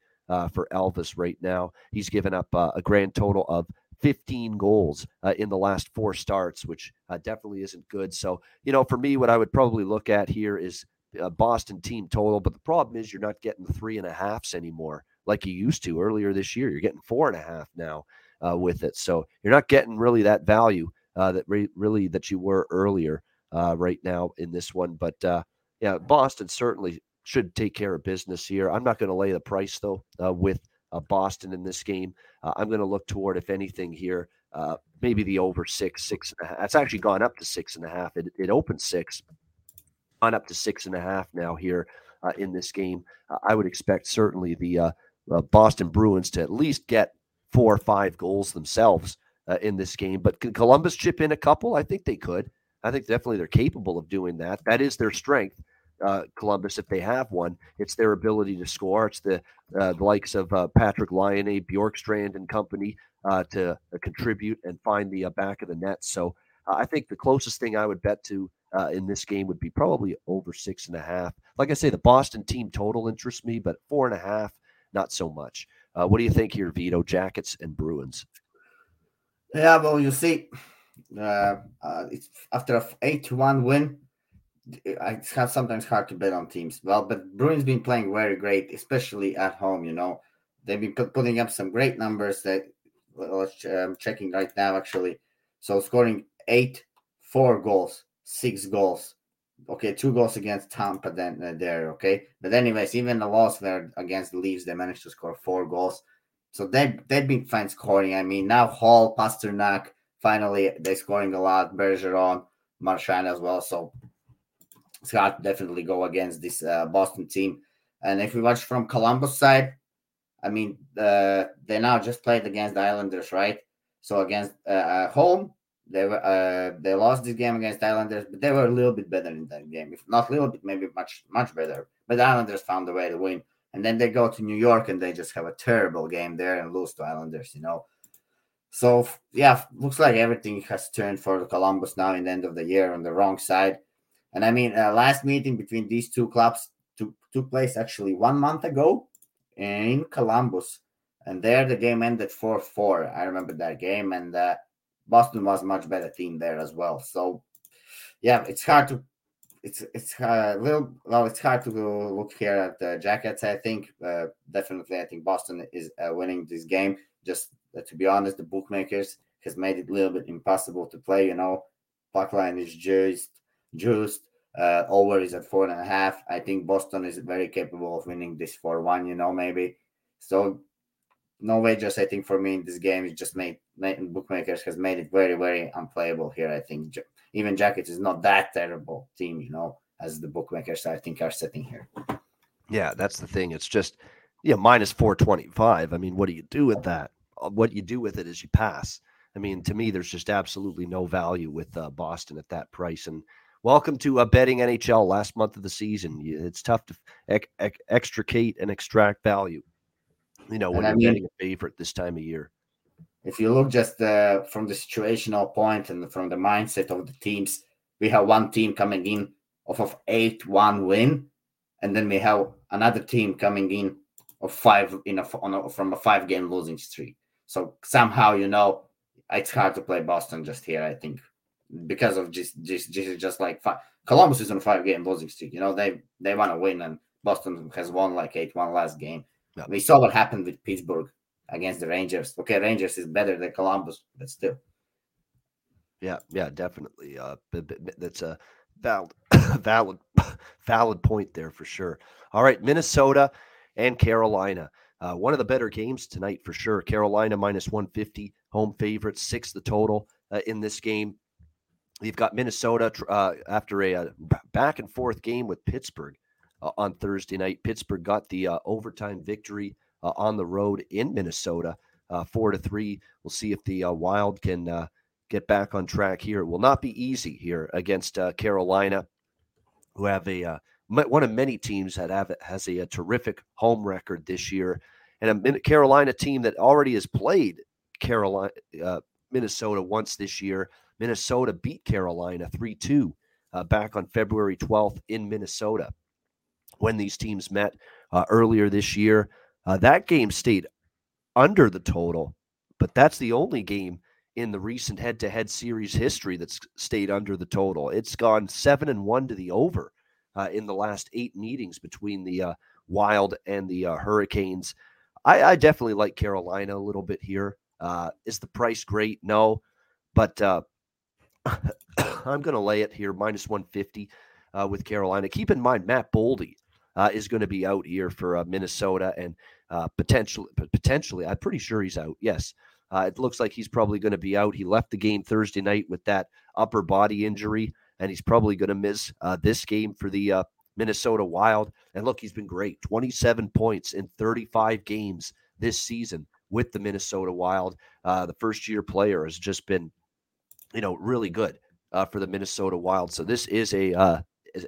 [SPEAKER 1] for Elvis right now. He's given up a grand total of 15 goals uh, in the last four starts, which uh, definitely isn't good. So, you know, for me, what I would probably look at here is a Boston team total. But the problem is you're not getting three and a halfs anymore like you used to earlier this year. You're getting four and a half now uh, with it. So you're not getting really that value uh, that re- really that you were earlier uh, right now in this one. But yeah, Boston certainly should take care of business here. I'm not going to lay the price though with uh, Boston in this game. Uh, I'm going to look toward, if anything, here, uh, maybe the over six, six and a half. It's actually gone up to six and a half. It, it opened six, on up to six and a half now here uh, in this game. Uh, I would expect certainly the uh, Boston Bruins to at least get four or five goals themselves in this game. But can Columbus chip in a couple? I think they could. I think definitely they're capable of doing that. That is their strength uh, Columbus if they have one. It's their ability to score. It's the, uh, the likes of uh, Patrik Laine, Bjorkstrand, and company uh, to uh, contribute and find the uh, back of the net. So I think the closest thing I would bet to in this game would be probably over six and a half. Like I say, the Boston team total interests me, but four and a half, not so much. what do you think here, Vito? Jackets and Bruins.
[SPEAKER 2] Yeah, well, you see, it's after a eight to one win it's sometimes hard to bet on teams. Well, but Bruins been playing very great, especially at home. You know, they've been putting up some great numbers. That I'm checking right now, actually. So scoring eight, four goals, six goals. Okay, two goals against Tampa then uh, there. Okay, but anyways, even the loss there against the Leafs, they managed to score four goals. So they they've been fine scoring. I mean, now Hall, Pastrnak, finally they're scoring a lot. Bergeron, Marchand as well. So it's hard to definitely go against this uh, Boston team. And if we watch from Columbus side, I mean, uh, they now just played against the Islanders, right? So against uh, home, they were uh, they lost this game against Islanders, but they were a little bit better in that game. If not a little bit, maybe much much better. But the Islanders found a way to win, and then they go to New York and they just have a terrible game there and lose to Islanders. You know. So yeah, looks like everything has turned for Columbus now in the end of the year on the wrong side. And I mean, uh, last meeting between these two clubs took, took place actually one month ago in Columbus. And there the game ended 4 4. I remember that game. And uh, Boston was much better team there as well. So, yeah, it's hard to. It's it's a uh, little well. It's hard to look here at the jackets. I think uh, definitely. I think Boston is uh, winning this game. Just uh, to be honest, the bookmakers has made it a little bit impossible to play. You know, puck line is just just uh, over is at four and a half. I think Boston is very capable of winning this four one. You know, maybe so. No just I think for me in this game it just made, made bookmakers has made it very very unplayable here. I think even Jackets is not that terrible team, you know, as the bookmakers I think are setting here.
[SPEAKER 1] Yeah, that's the thing. It's just yeah, minus four twenty five. I mean, what do you do with that? Uh, what you do with it is you pass. I mean, to me, there's just absolutely no value with uh, Boston at that price. And welcome to a betting NHL last month of the season. It's tough to ec- ec- extricate and extract value, you know, when and you're I mean, betting a favorite this time of year.
[SPEAKER 2] If you look just uh, from the situational point and from the mindset of the teams, we have one team coming in off of 8 1 win, and then we have another team coming in of five in a, a from a five game losing streak. So somehow, you know, it's hard to play Boston just here, I think because of just just just, just like five. Columbus is on a five game losing streak. You know they they want to win, and Boston has won like eight one last game. Yeah. We saw what happened with Pittsburgh against the Rangers. Okay, Rangers is better than Columbus, but still.
[SPEAKER 1] Yeah, yeah, definitely. Uh, that's a valid, valid, valid point there for sure. All right, Minnesota and Carolina. Uh, one of the better games tonight for sure. Carolina minus 150, home favorites, six the total uh, in this game. You've got Minnesota uh, after a, a, uh, back and forth game with Pittsburgh uh, on Thursday night. Pittsburgh got the uh, overtime victory uh, on the road in Minnesota, uh, four to three. We'll see if the Wild can get back on track here. It will not be easy here against Carolina, who have a one of many teams that have has a, a terrific home record this year, and a Carolina team that already has played Carolina, Minnesota once this year. Minnesota beat Carolina 3 2 uh, back on February 12th in Minnesota when these teams met uh, earlier this year. Uh, that game stayed under the total, but that's the only game in the recent head-to-head series history that's stayed under the total. It's gone seven and one to the over uh, in the last eight meetings between the uh, Wild and the uh, Hurricanes. I, I, definitely like Carolina a little bit here. Is the price great? No, but I'm going to lay it here minus 150 uh, with Carolina. Keep in mind, Matt Boldy is going to be out here for Minnesota and potentially, potentially, I'm pretty sure he's out. Yes. Uh, it looks like he's probably going to be out. He left the game Thursday night with that upper body injury, and he's probably going to miss uh, this game for the uh, Minnesota Wild. And look, he's been great 27 points in 35 games this season with the Minnesota Wild. Uh, the first year player has just been, you know, really good uh, for the Minnesota Wild. So this is a uh,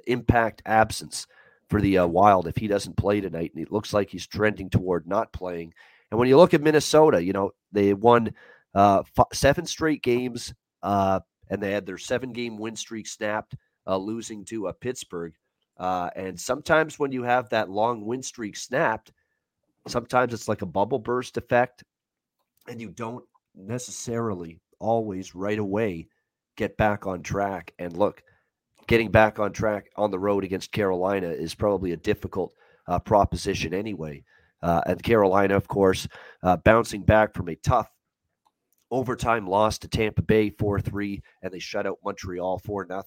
[SPEAKER 1] impact absence for the Wild if he doesn't play tonight. And it looks like he's trending toward not playing. And when you look at Minnesota, you know, they won uh, f- seven straight games uh, and they had their seven game win streak snapped, uh, losing to uh, Pittsburgh. Uh, and sometimes when you have that long win streak snapped, sometimes it's like a bubble burst effect, and you don't necessarily always right away get back on track. And look, getting back on track on the road against Carolina is probably a difficult uh, proposition anyway. Uh, and Carolina, of course, uh, bouncing back from a tough overtime loss to Tampa Bay 4 3, and they shut out Montreal 4 0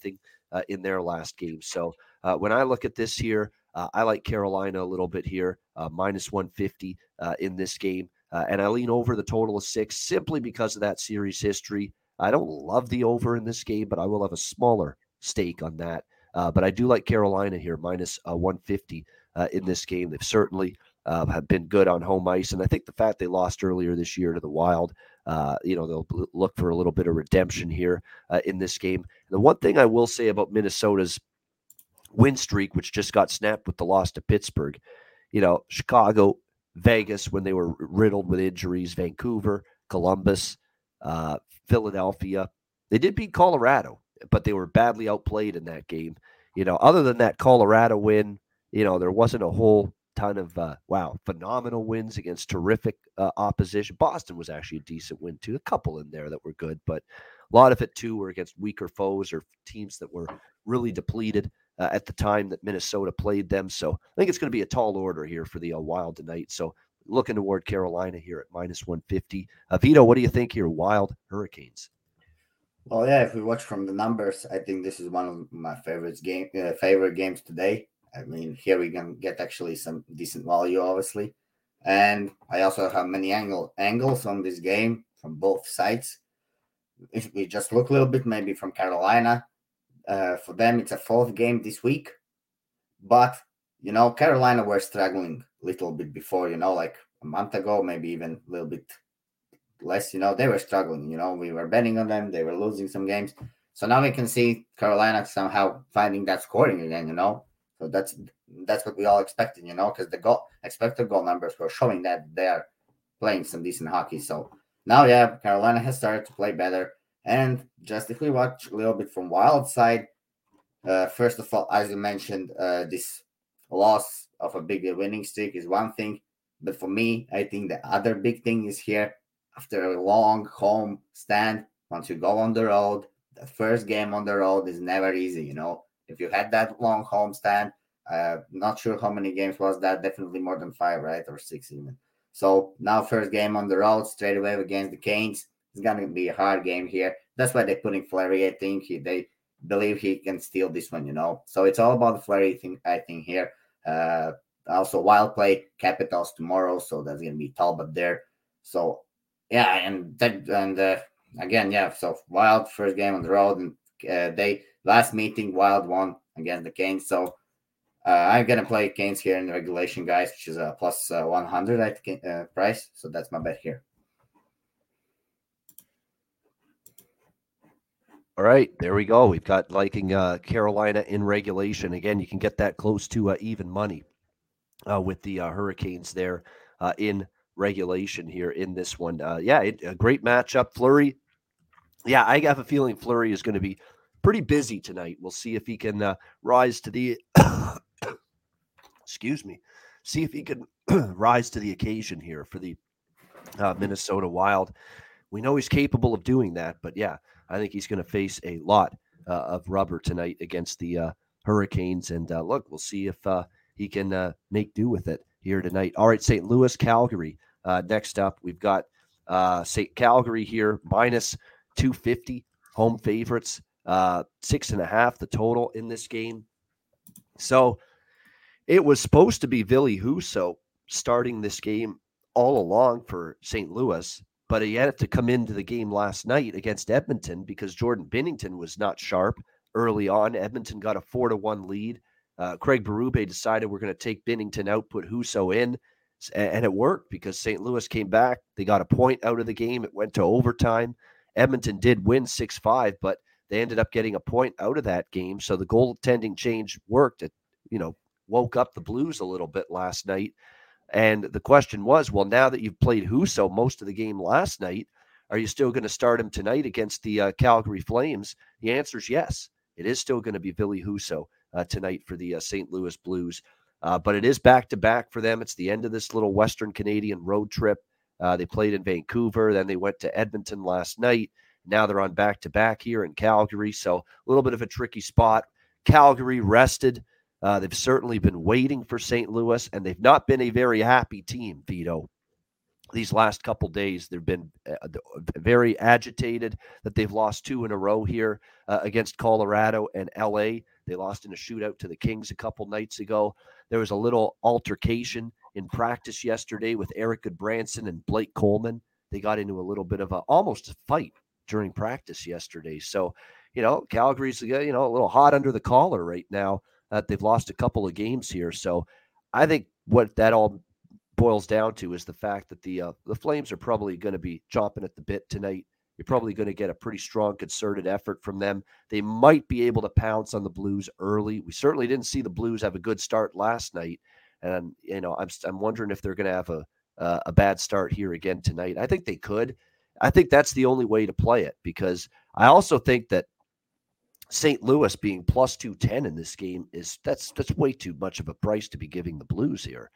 [SPEAKER 1] uh, in their last game. So uh, when I look at this here, uh, I like Carolina a little bit here, uh, minus 150 in this game. And I lean over the total of six simply because of that series history. I don't love the over in this game, but I will have a smaller stake on that. but I do like Carolina here, minus 150 in this game. They've certainly uh, have been good on home ice. And I think the fact they lost earlier this year to the Wild, uh, you know, they'll look for a little bit of redemption here uh, in this game. The one thing I will say about Minnesota's win streak, which just got snapped with the loss to Pittsburgh, you know, Chicago, Vegas, when they were riddled with injuries, Vancouver, Columbus, uh, Philadelphia, they did beat Colorado, but they were badly outplayed in that game. You know, other than that Colorado win, you know, there wasn't a whole ton of uh, wow phenomenal wins against terrific uh, opposition. Boston was actually a decent win too. A couple in there that were good, but a lot of it too were against weaker foes or teams that were really depleted uh, at the time that Minnesota played them. So I think it's going to be a tall order here for the uh, Wild tonight. So looking toward Carolina here at minus 150. Uh, Vito, what do you think here? Wild Hurricanes.
[SPEAKER 2] Well, yeah, if we watch from the numbers, I think this is one of my favorites game uh, favorite games today. I mean, here we can get actually some decent value, obviously. And I also have many angle angles on this game from both sides. If we just look a little bit, maybe from Carolina, uh, for them it's a fourth game this week, but you know Carolina were struggling a little bit before, you know, like a month ago, maybe even a little bit less. You know, they were struggling. You know, we were betting on them; they were losing some games. So now we can see Carolina somehow finding that scoring again. You know, so that's that's what we all expected, you know, because the goal expected goal numbers were showing that they are playing some decent hockey. So now, yeah, Carolina has started to play better. And just if we watch a little bit from Wild side, uh, first of all, as you mentioned, uh, this loss of a big winning streak is one thing. But for me, I think the other big thing is here after a long home stand, once you go on the road, the first game on the road is never easy, you know. If you had that long homestand, uh, not sure how many games was that. Definitely more than five, right, or six even. So now first game on the road straight away against the Canes. It's gonna be a hard game here. That's why they're putting Fleury. I think he, they believe he can steal this one. You know, so it's all about the Fleury thing. I think here. Uh, also wild play Capitals tomorrow, so that's gonna be Talbot there. So yeah, and that and uh, again, yeah. So wild first game on the road, and uh, they last meeting Wild won against the Canes. So uh, I'm gonna play Canes here in regulation, guys, which is a plus uh, 100 I think uh, price. So that's my bet here.
[SPEAKER 1] All right, there we go. We've got liking uh, Carolina in regulation. Again, you can get that close to uh, even money uh, with the uh, Hurricanes there uh, in regulation here in this one. Uh, yeah, it, a great matchup. Fleury. Yeah, I have a feeling Fleury is going to be pretty busy tonight. We'll see if he can rise to the. excuse me. See if he can rise to the occasion here for the Minnesota Wild. We know he's capable of doing that, but yeah, I think he's going to face a lot uh, of rubber tonight against the uh, Hurricanes. And uh, look, we'll see if uh, he can uh, make do with it here tonight. All right, St. Louis, Calgary. next up, we've got St. Calgary here, minus 250, home favorites, six and a half the total in this game. So it was supposed to be Ville Husso starting this game all along for St. Louis, but he had to come into the game last night against Edmonton because Jordan Binnington was not sharp early on. Edmonton got a four to one lead. Uh, Craig Berube decided we're going to take Binnington out, put Husso in, and it worked because St. Louis came back. They got a point out of the game. It went to overtime. Edmonton did win six five, but they ended up getting a point out of that game. So the goaltending change worked. It you know woke up the Blues a little bit last night. And the question was, well, now that you've played Husso most of the game last night, are you still going to start him tonight against the uh, Calgary Flames? The answer is yes. It is still going to be Ville Husso uh, tonight for the uh, St. Louis Blues. Uh, but it is back to back for them. It's the end of this little Western Canadian road trip. Uh, they played in Vancouver, then they went to Edmonton last night. Now they're on back to back here in Calgary. So a little bit of a tricky spot. Calgary rested. Uh, they've certainly been waiting for St. Louis, and they've not been a very happy team, Vito. These last couple days, they've been uh, very agitated that they've lost two in a row here uh, against Colorado and LA. They lost in a shootout to the Kings a couple nights ago. There was a little altercation in practice yesterday with Erik Gudbranson and Blake Coleman. They got into a little bit of a almost a fight during practice yesterday. So, you know, Calgary's you know a little hot under the collar right now uh, they've lost a couple of games here. So I think what that all boils down to is the fact that the uh, the Flames are probably going to be chomping at the bit tonight. You're probably going to get a pretty strong concerted effort from them. They might be able to pounce on the Blues early. We certainly didn't see the Blues have a good start last night, and you know I'm I'm wondering if they're going to have a uh, a bad start here again tonight. I think they could. I think that's the only way to play it because I also think that St. Louis being plus 210 in this game is that's that's way too much of a price to be giving the Blues here.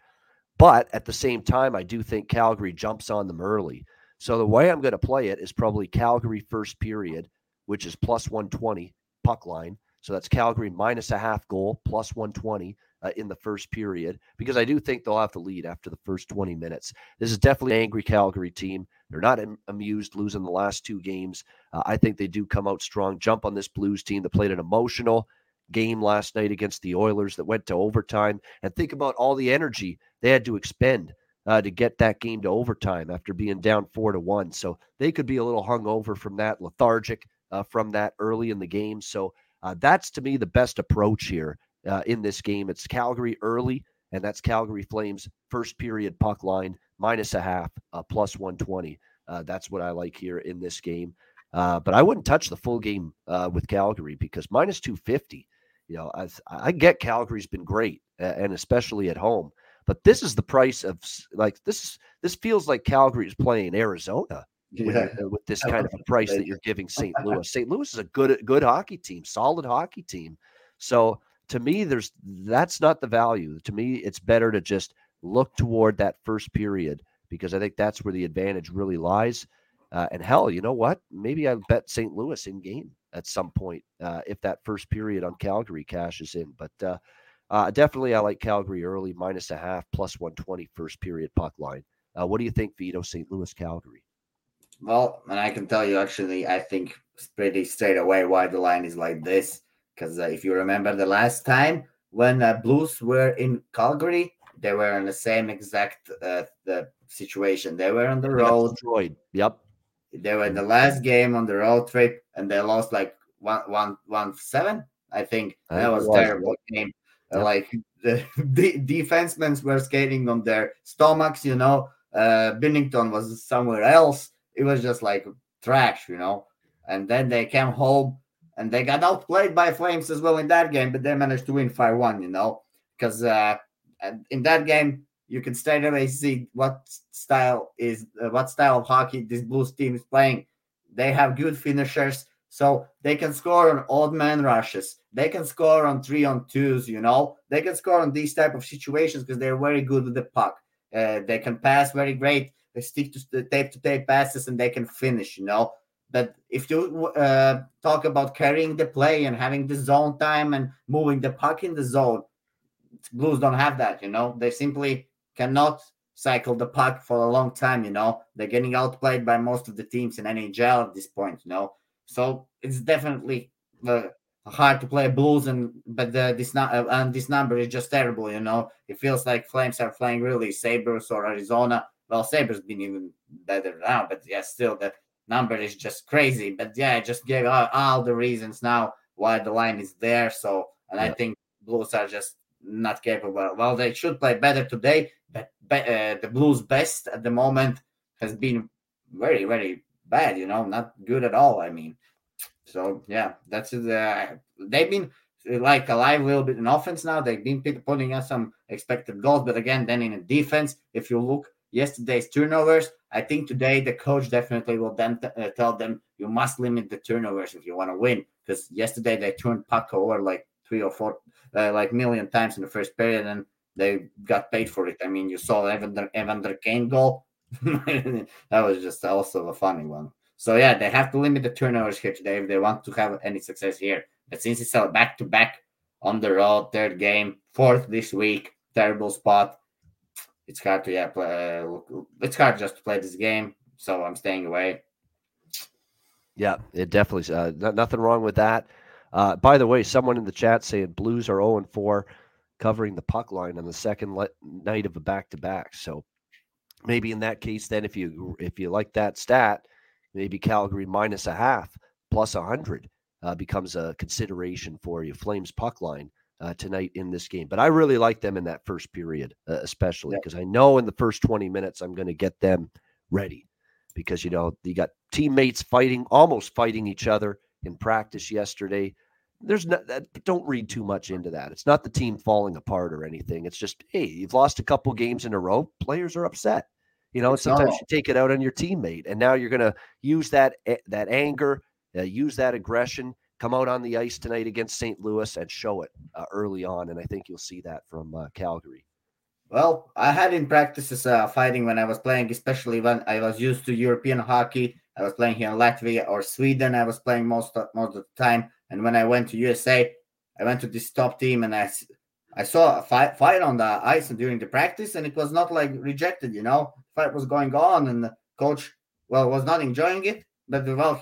[SPEAKER 1] But at the same time, I do think Calgary jumps on them early. So the way I'm going to play it is probably Calgary first period, which is plus 120 puck line. So that's Calgary minus a half goal, plus 120 uh, in the first period, because I do think they'll have the lead after the first 20 minutes. This is definitely an angry Calgary team. They're not amused losing the last two games. Uh, I think they do come out strong, jump on this Blues team that played an emotional game last night against the Oilers that went to overtime. And think about all the energy they had to expend uh, to get that game to overtime after being down four to one. So they could be a little hungover from that, lethargic uh, from that early in the game. So uh, that's to me the best approach here uh, in this game. It's Calgary early, and that's Calgary Flames first period puck line minus a half, uh, plus 120. Uh, that's what I like here in this game. Uh, but I wouldn't touch the full game uh, with Calgary because minus 250. You know, I, I get Calgary's been great, and especially at home. But this is the price of like this. This feels like Calgary is playing Arizona yeah. with, with, this kind of a price that you're giving St. Louis. St. Louis is a good good hockey team, solid hockey team. So to me, there's that's not the value. To me, it's better to just look toward that first period because I think that's where the advantage really lies. Uh, and hell, you know what? Maybe I bet St. Louis in game at some point uh, if that first period on Calgary cashes in. But uh, uh definitely, I like Calgary early minus a half plus 120 first period puck line. Uh, what do you think, Vito? St. Louis, Calgary.
[SPEAKER 2] Well, and I can tell you actually, I think pretty straight away why the line is like this. Because uh, if you remember the last time when the Blues were in Calgary, they were in the same exact uh, the situation. They were on the road.
[SPEAKER 1] Destroyed. Yep.
[SPEAKER 2] They were in the last game on the road trip, and they lost like one one one seven. I think I that was, was terrible game. Yep. Like the, the defensemen were skating on their stomachs. You know, uh, Binnington was somewhere else. It was just like trash. You know, and then they came home and they got outplayed by Flames as well in that game, but they managed to win five one. You know, because uh, in that game, you can straight away see what style is uh, what style of hockey this Blues team is playing. They have good finishers, so they can score on odd man rushes. They can score on three on twos. You know, they can score on these type of situations because they're very good with the puck. Uh, they can pass very great. They stick to the tape to tape passes and they can finish. You know, but if you uh, talk about carrying the play and having the zone time and moving the puck in the zone, Blues don't have that. You know, they simply cannot cycle the puck for a long time. You know, they're getting outplayed by most of the teams in NHL at this point. You know, so it's definitely uh, hard to play Blues, and but the, this not uh, and this number is just terrible. You know, it feels like Flames are playing really Sabres or Arizona. Well, Sabres been even better now, but yeah, still that number is just crazy. But yeah, I just gave all, all the reasons now why the line is there. So, and yeah. I think Blues are just not capable. Well, they should play better today, but uh, the Blues' best at the moment has been very, very bad. You know, not good at all. I mean, so yeah, that's uh, they've been like alive a little bit in offense now. They've been putting us some expected goals, but again, then in defense, if you look yesterday's turnovers. I think today the coach definitely will then t- uh, tell them you must limit the turnovers if you want to win. Because yesterday they turned puck over like three or four, uh, like million times in the first period, and they got paid for it. I mean, you saw Evander, Evander Kane goal. that was just also a funny one. So yeah, they have to limit the turnovers here today if they want to have any success here. But since it's a back to back on the road, third game, fourth this week, terrible spot it's hard to yeah play. Uh, it's hard just to play this game, so I'm staying away.
[SPEAKER 1] Yeah, it definitely. Uh, nothing wrong with that. Uh, by the way, someone in the chat saying Blues are 0 and 4, covering the puck line on the second le- night of a back to back. So maybe in that case, then if you if you like that stat, maybe Calgary minus a half plus a hundred uh, becomes a consideration for you. Flames puck line uh, tonight in this game. But I really like them in that first period, uh, especially because I know in the first 20 minutes I'm going to get them ready because, you know, you got teammates fighting, almost fighting each other in practice yesterday. There's no, that, don't read too much into that. It's not the team falling apart or anything. It's just, hey, you've lost a couple games in a row. Players are upset. You know, and sometimes you take it out on your teammate, and now you're going to use that eh, that anger, uh, use that aggression, come out on the ice tonight against St. Louis and show it uh, early on. And I think you'll see that from uh, Calgary.
[SPEAKER 2] Well, I had in practices uh, fighting when I was playing, especially when I was used to European hockey. I was playing here in Latvia or Sweden. I was playing most of, most of the time. And when I went to USA, I went to this top team and I, I saw a fight, fight on the ice and during the practice, and it was not like rejected, you know. Fight was going on, and the coach, well, was not enjoying it. But well,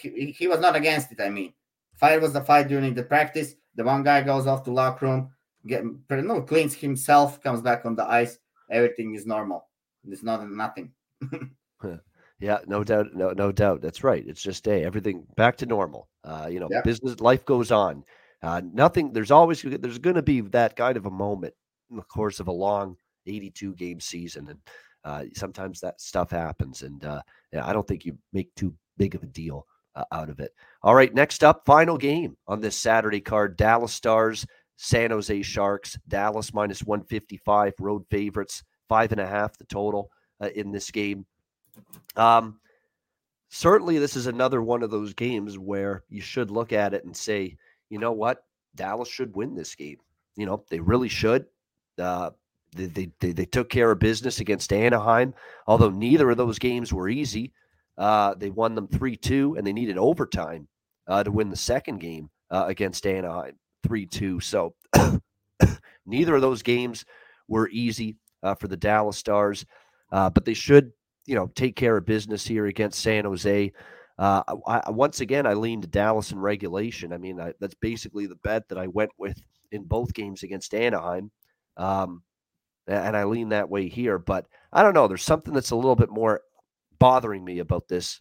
[SPEAKER 2] he, he, was not against it. I mean, fight was the fight during the practice. The one guy goes off to locker room, get no cleans himself, comes back on the ice. Everything is normal. There's not nothing.
[SPEAKER 1] yeah, no doubt, no no doubt. That's right. It's just hey, everything back to normal. Uh, you know, business life goes on. Uh, nothing. There's always there's going to be that kind of a moment in the course of a long 82 game season, and uh, sometimes that stuff happens. And uh, yeah, I don't think you make too big of a deal uh, out of it. All right, next up, final game on this Saturday card Dallas Stars, San Jose Sharks. Dallas minus 155, road favorites, five and a half the total uh, in this game. Um, certainly, this is another one of those games where you should look at it and say, you know what? Dallas should win this game. You know, they really should. Uh, they, they, they took care of business against Anaheim, although neither of those games were easy. Uh, they won them 3 2, and they needed overtime uh, to win the second game uh, against Anaheim 3 2. So neither of those games were easy uh, for the Dallas Stars, uh, but they should, you know, take care of business here against San Jose. Uh, I, once again, I leaned to Dallas in regulation. I mean, I, that's basically the bet that I went with in both games against Anaheim. Um, and I lean that way here. But I don't know. There's something that's a little bit more bothering me about this.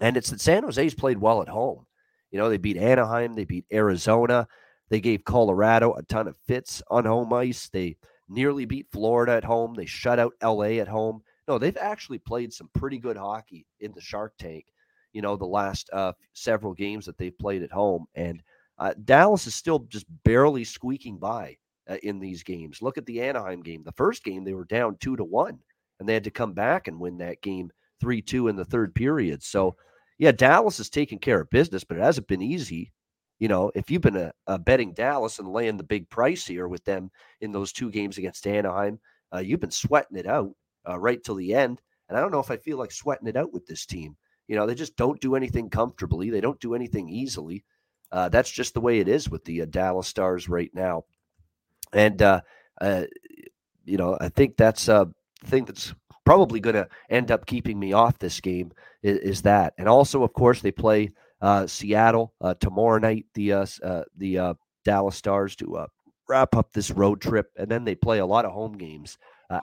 [SPEAKER 1] And it's that San Jose's played well at home. You know, they beat Anaheim, they beat Arizona, they gave Colorado a ton of fits on home ice. They nearly beat Florida at home, they shut out LA at home. No, they've actually played some pretty good hockey in the Shark Tank, you know, the last uh, several games that they've played at home. And uh, Dallas is still just barely squeaking by uh, in these games. Look at the Anaheim game. The first game they were down two to one, and they had to come back and win that game three two in the third period. So, yeah, Dallas is taking care of business, but it hasn't been easy. You know, if you've been a, a betting Dallas and laying the big price here with them in those two games against Anaheim, uh, you've been sweating it out uh, right till the end. And I don't know if I feel like sweating it out with this team. You know, they just don't do anything comfortably. They don't do anything easily. Uh, that's just the way it is with the uh, Dallas Stars right now. And, uh, uh, you know, I think that's a thing that's probably going to end up keeping me off this game is, is, that. And also, of course, they play uh, Seattle uh, tomorrow night, the uh, uh the uh, Dallas Stars, to uh, wrap up this road trip. And then they play a lot of home games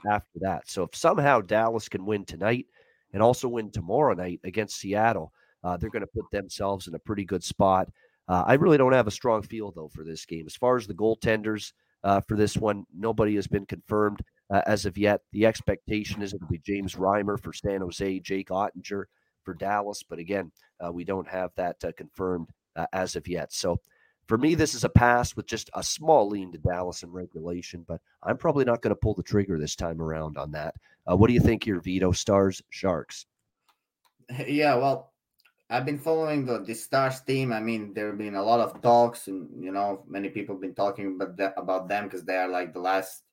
[SPEAKER 1] after that. So if somehow Dallas can win tonight and also win tomorrow night against Seattle, they're going to put themselves in a pretty good spot. I really don't have a strong feel, though, for this game. As far as the goaltenders, for this one. Nobody has been confirmed uh, as of yet. The expectation is it'll be James Reimer for San Jose, Jake Oettinger for Dallas, but again, uh, we don't have that uh, confirmed uh, as of yet. So for me, this is a pass with just a small lean to Dallas in regulation, but I'm probably not going to pull the trigger this time around on that. Uh, what do you think here, Vito? Stars, Sharks?
[SPEAKER 2] Yeah, well, I've been following the, the Stars team. I mean, there have been a lot of talks, and you know, many people have been talking about the, about them because they are like the last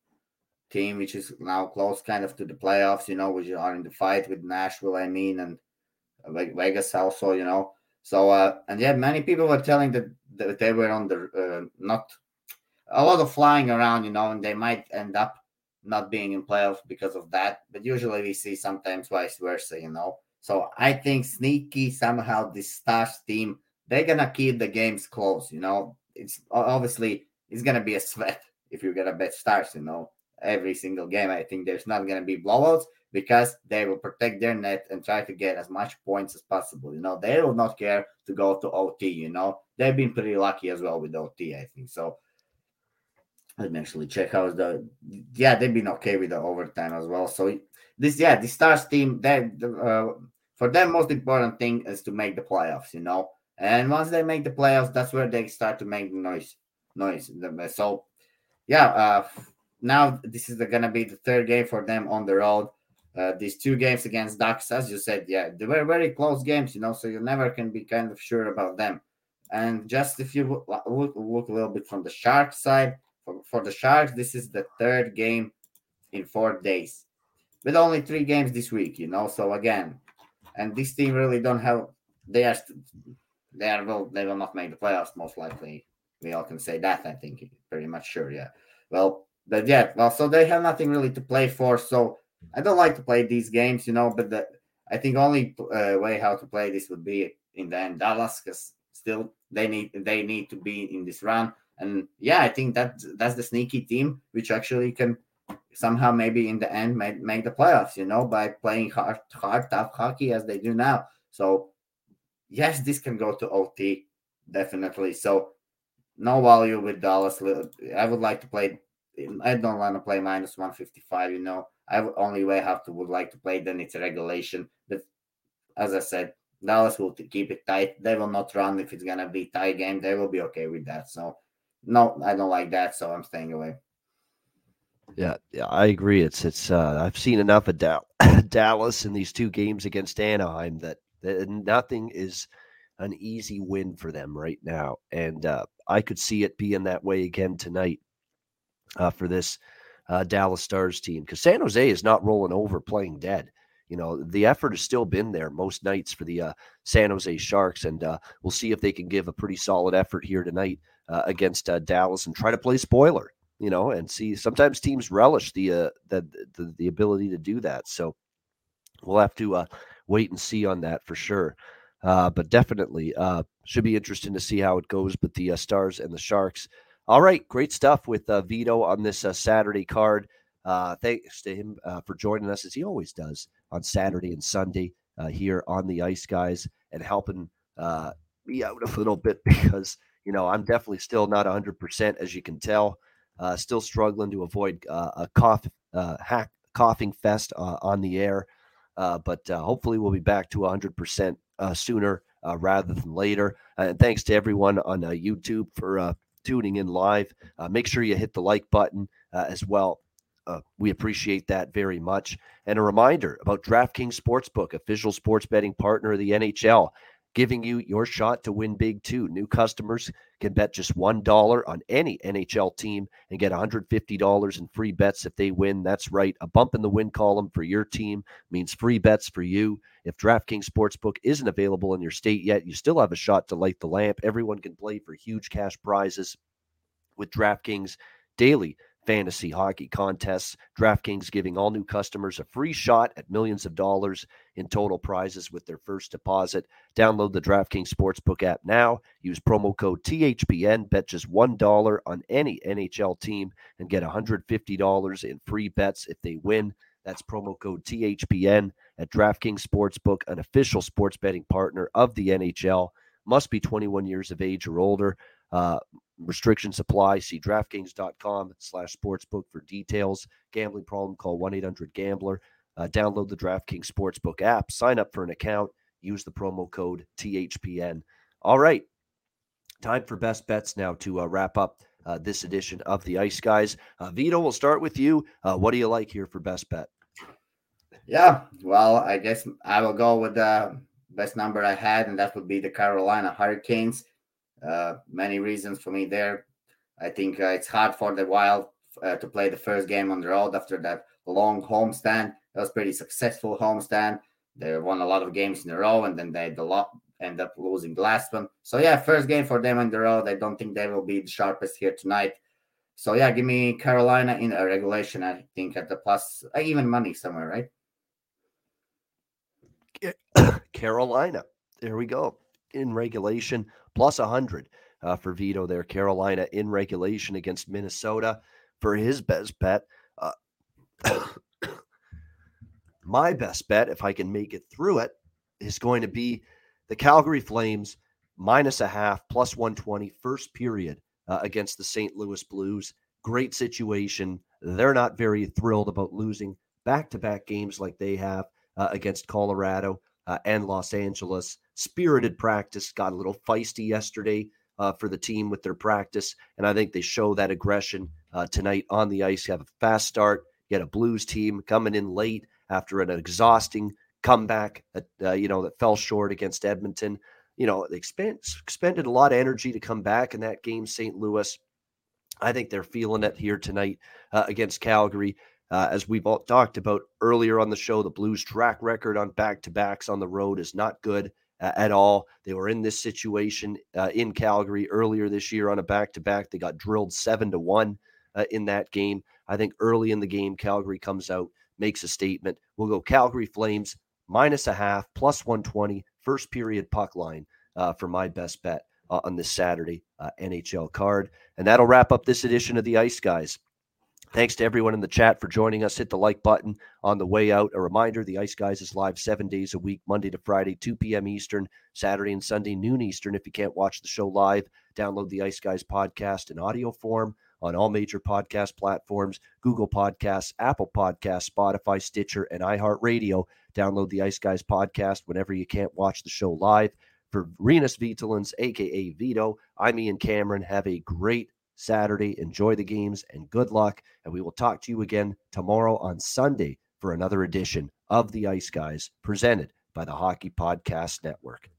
[SPEAKER 2] team which is now close, kind of to the playoffs. You know, which are in the fight with Nashville. I mean, and Vegas also. You know, so uh, and yeah, many people were telling that, that they were on the uh, not a lot of flying around. You know, and they might end up not being in playoffs because of that. But usually we see sometimes vice versa. You know. So I think sneaky somehow this Stars team they're gonna keep the games close. You know, it's obviously it's gonna be a sweat if you're gonna bet Stars. You know, every single game. I think there's not gonna be blowouts because they will protect their net and try to get as much points as possible. You know, they will not care to go to OT. You know, they've been pretty lucky as well with OT. I think so. Let me actually check how's the yeah they've been okay with the overtime as well. So this yeah the stars team that uh, for them most important thing is to make the playoffs you know and once they make the playoffs that's where they start to make noise noise so yeah uh now this is gonna be the third game for them on the road uh, these two games against Ducks, as you said, yeah, they were very close games, you know, so you never can be kind of sure about them. And just if you look, look, a little bit from the Sharks side, for, for the Sharks, this is the third game in four days with only three games this week, you know. So again, and this team really don't have. They are. They are. Well, they will not make the playoffs most likely. We all can say that. I think pretty much sure. Yeah. Well, but yeah. Well, so they have nothing really to play for. So I don't like to play these games, you know. But the, I think only uh, way how to play this would be in the end Dallas, because still they need they need to be in this run. And yeah, I think that that's the sneaky team which actually can somehow maybe in the end make, make the playoffs, you know, by playing hard, hard, tough hockey as they do now. So, yes, this can go to OT, definitely. So, no value with Dallas. I would like to play. I don't want to play minus 155, you know. I only way have to would like to play then it's regulation. But as I said, Dallas will keep it tight. They will not run if it's gonna be tie game. They will be okay with that. So no, I don't like that. So I'm staying away.
[SPEAKER 1] Yeah, yeah, I agree. It's it's. Uh, I've seen enough of da- Dallas in these two games against Anaheim that, that nothing is an easy win for them right now, and uh, I could see it being that way again tonight uh, for this uh, Dallas Stars team because San Jose is not rolling over, playing dead. You know, the effort has still been there most nights for the uh, San Jose Sharks, and uh, we'll see if they can give a pretty solid effort here tonight against Dallas and try to play spoiler you know, and see sometimes teams relish the uh, the, the the ability to do that. So we'll have to uh, wait and see on that for sure. Uh, but definitely uh, should be interesting to see how it goes But the uh, Stars and the Sharks. All right, great stuff with uh, Vito on this uh, Saturday card. Uh, thanks to him uh, for joining us as he always does on Saturday and Sunday uh, here on the Ice Guys and helping uh, me out a little bit because you know I'm definitely still not 100 percent as you can tell. Still struggling to avoid a cough, hack, coughing fest on the air. But hopefully, we'll be back to 100% sooner rather than later. and thanks to everyone on YouTube for tuning in live. Uh, make sure you hit the like button uh, as well. Uh, we appreciate that very much. And a reminder about DraftKings Sportsbook, official sports betting partner of the NHL giving you your shot to win big too. New customers can bet just $1 on any NHL team and get $150 in free bets if they win. That's right. A bump in the win column for your team means free bets for you. If DraftKings Sportsbook isn't available in your state yet, you still have a shot to light the lamp. Everyone can play for huge cash prizes with DraftKings daily fantasy hockey contests. DraftKings giving all new customers a free shot at millions of dollars in total prizes with their first deposit. Download the DraftKings Sportsbook app now. Use promo code THPN. Bet just $1 on any NHL team and get $150 in free bets if they win. That's promo code THPN at DraftKings Sportsbook, an official sports betting partner of the NHL. Must be 21 years of age or older. Uh, restrictions apply. See DraftKings.com slash sportsbook for details. Gambling problem, call 1-800-GAMBLER. Uh, download the DraftKings Sportsbook app. Sign up for an account. Use the promo code THPN. All right. Time for best bets now to uh, wrap up uh, this edition of the Ice Guys. Uh, Vito, we'll start with you. Uh, what do you like here for best bet?
[SPEAKER 2] Yeah, well, I guess I will go with the best number I had, and that would be the Carolina Hurricanes. Uh, many reasons for me there. I think uh, it's hard for the Wild uh, to play the first game on the road after that long homestand. That was pretty successful homestand. They won a lot of games in a row, and then they a lot end up losing the last one. So yeah, first game for them on the road. I don't think they will be the sharpest here tonight. So yeah, give me Carolina in a regulation. I think at the plus uh, even money somewhere,
[SPEAKER 1] right? Carolina. There we go. In regulation, plus 100 uh, for Vito there. Carolina in regulation against Minnesota for his best bet. Uh, my best bet, if I can make it through it, is going to be the Calgary Flames minus a half, plus 120, first period uh, against the St. Louis Blues. Great situation. They're not very thrilled about losing back to back games like they have uh, against Colorado uh, and Los Angeles. Spirited practice, got a little feisty yesterday uh, for the team with their practice. And I think they show that aggression uh, tonight on the ice. You have a fast start. You had a Blues team coming in late after an exhausting comeback, that, uh, you know, that fell short against Edmonton. You know, they expend, expended a lot of energy to come back in that game, St. Louis. I think they're feeling it here tonight uh, against Calgary. Uh, as we've all talked about earlier on the show, the Blues' track record on back to backs on the road is not good uh, at all. They were in this situation uh, in Calgary earlier this year on a back to back. They got drilled seven to one uh, in that game. I think early in the game, Calgary comes out, makes a statement. We'll go Calgary Flames minus a half, plus 120, first period puck line uh, for my best bet uh, on this Saturday NHL card. And that'll wrap up this edition of the Ice Guys. Thanks to everyone in the chat for joining us. Hit the like button on the way out. A reminder the Ice Guys is live seven days a week, Monday to Friday, 2 p.m. Eastern, Saturday and Sunday, noon Eastern. If you can't watch the show live, download the Ice Guys podcast in audio form on all major podcast platforms Google Podcasts, Apple Podcasts, Spotify, Stitcher, and iHeartRadio. Download the Ice Guys podcast whenever you can't watch the show live. For Rinus Vitalis, aka Vito, I'm Ian Cameron. Have a great Saturday. Enjoy the games and good luck. And we will talk to you again tomorrow on Sunday for another edition of the Ice Guys presented by the Hockey Podcast Network.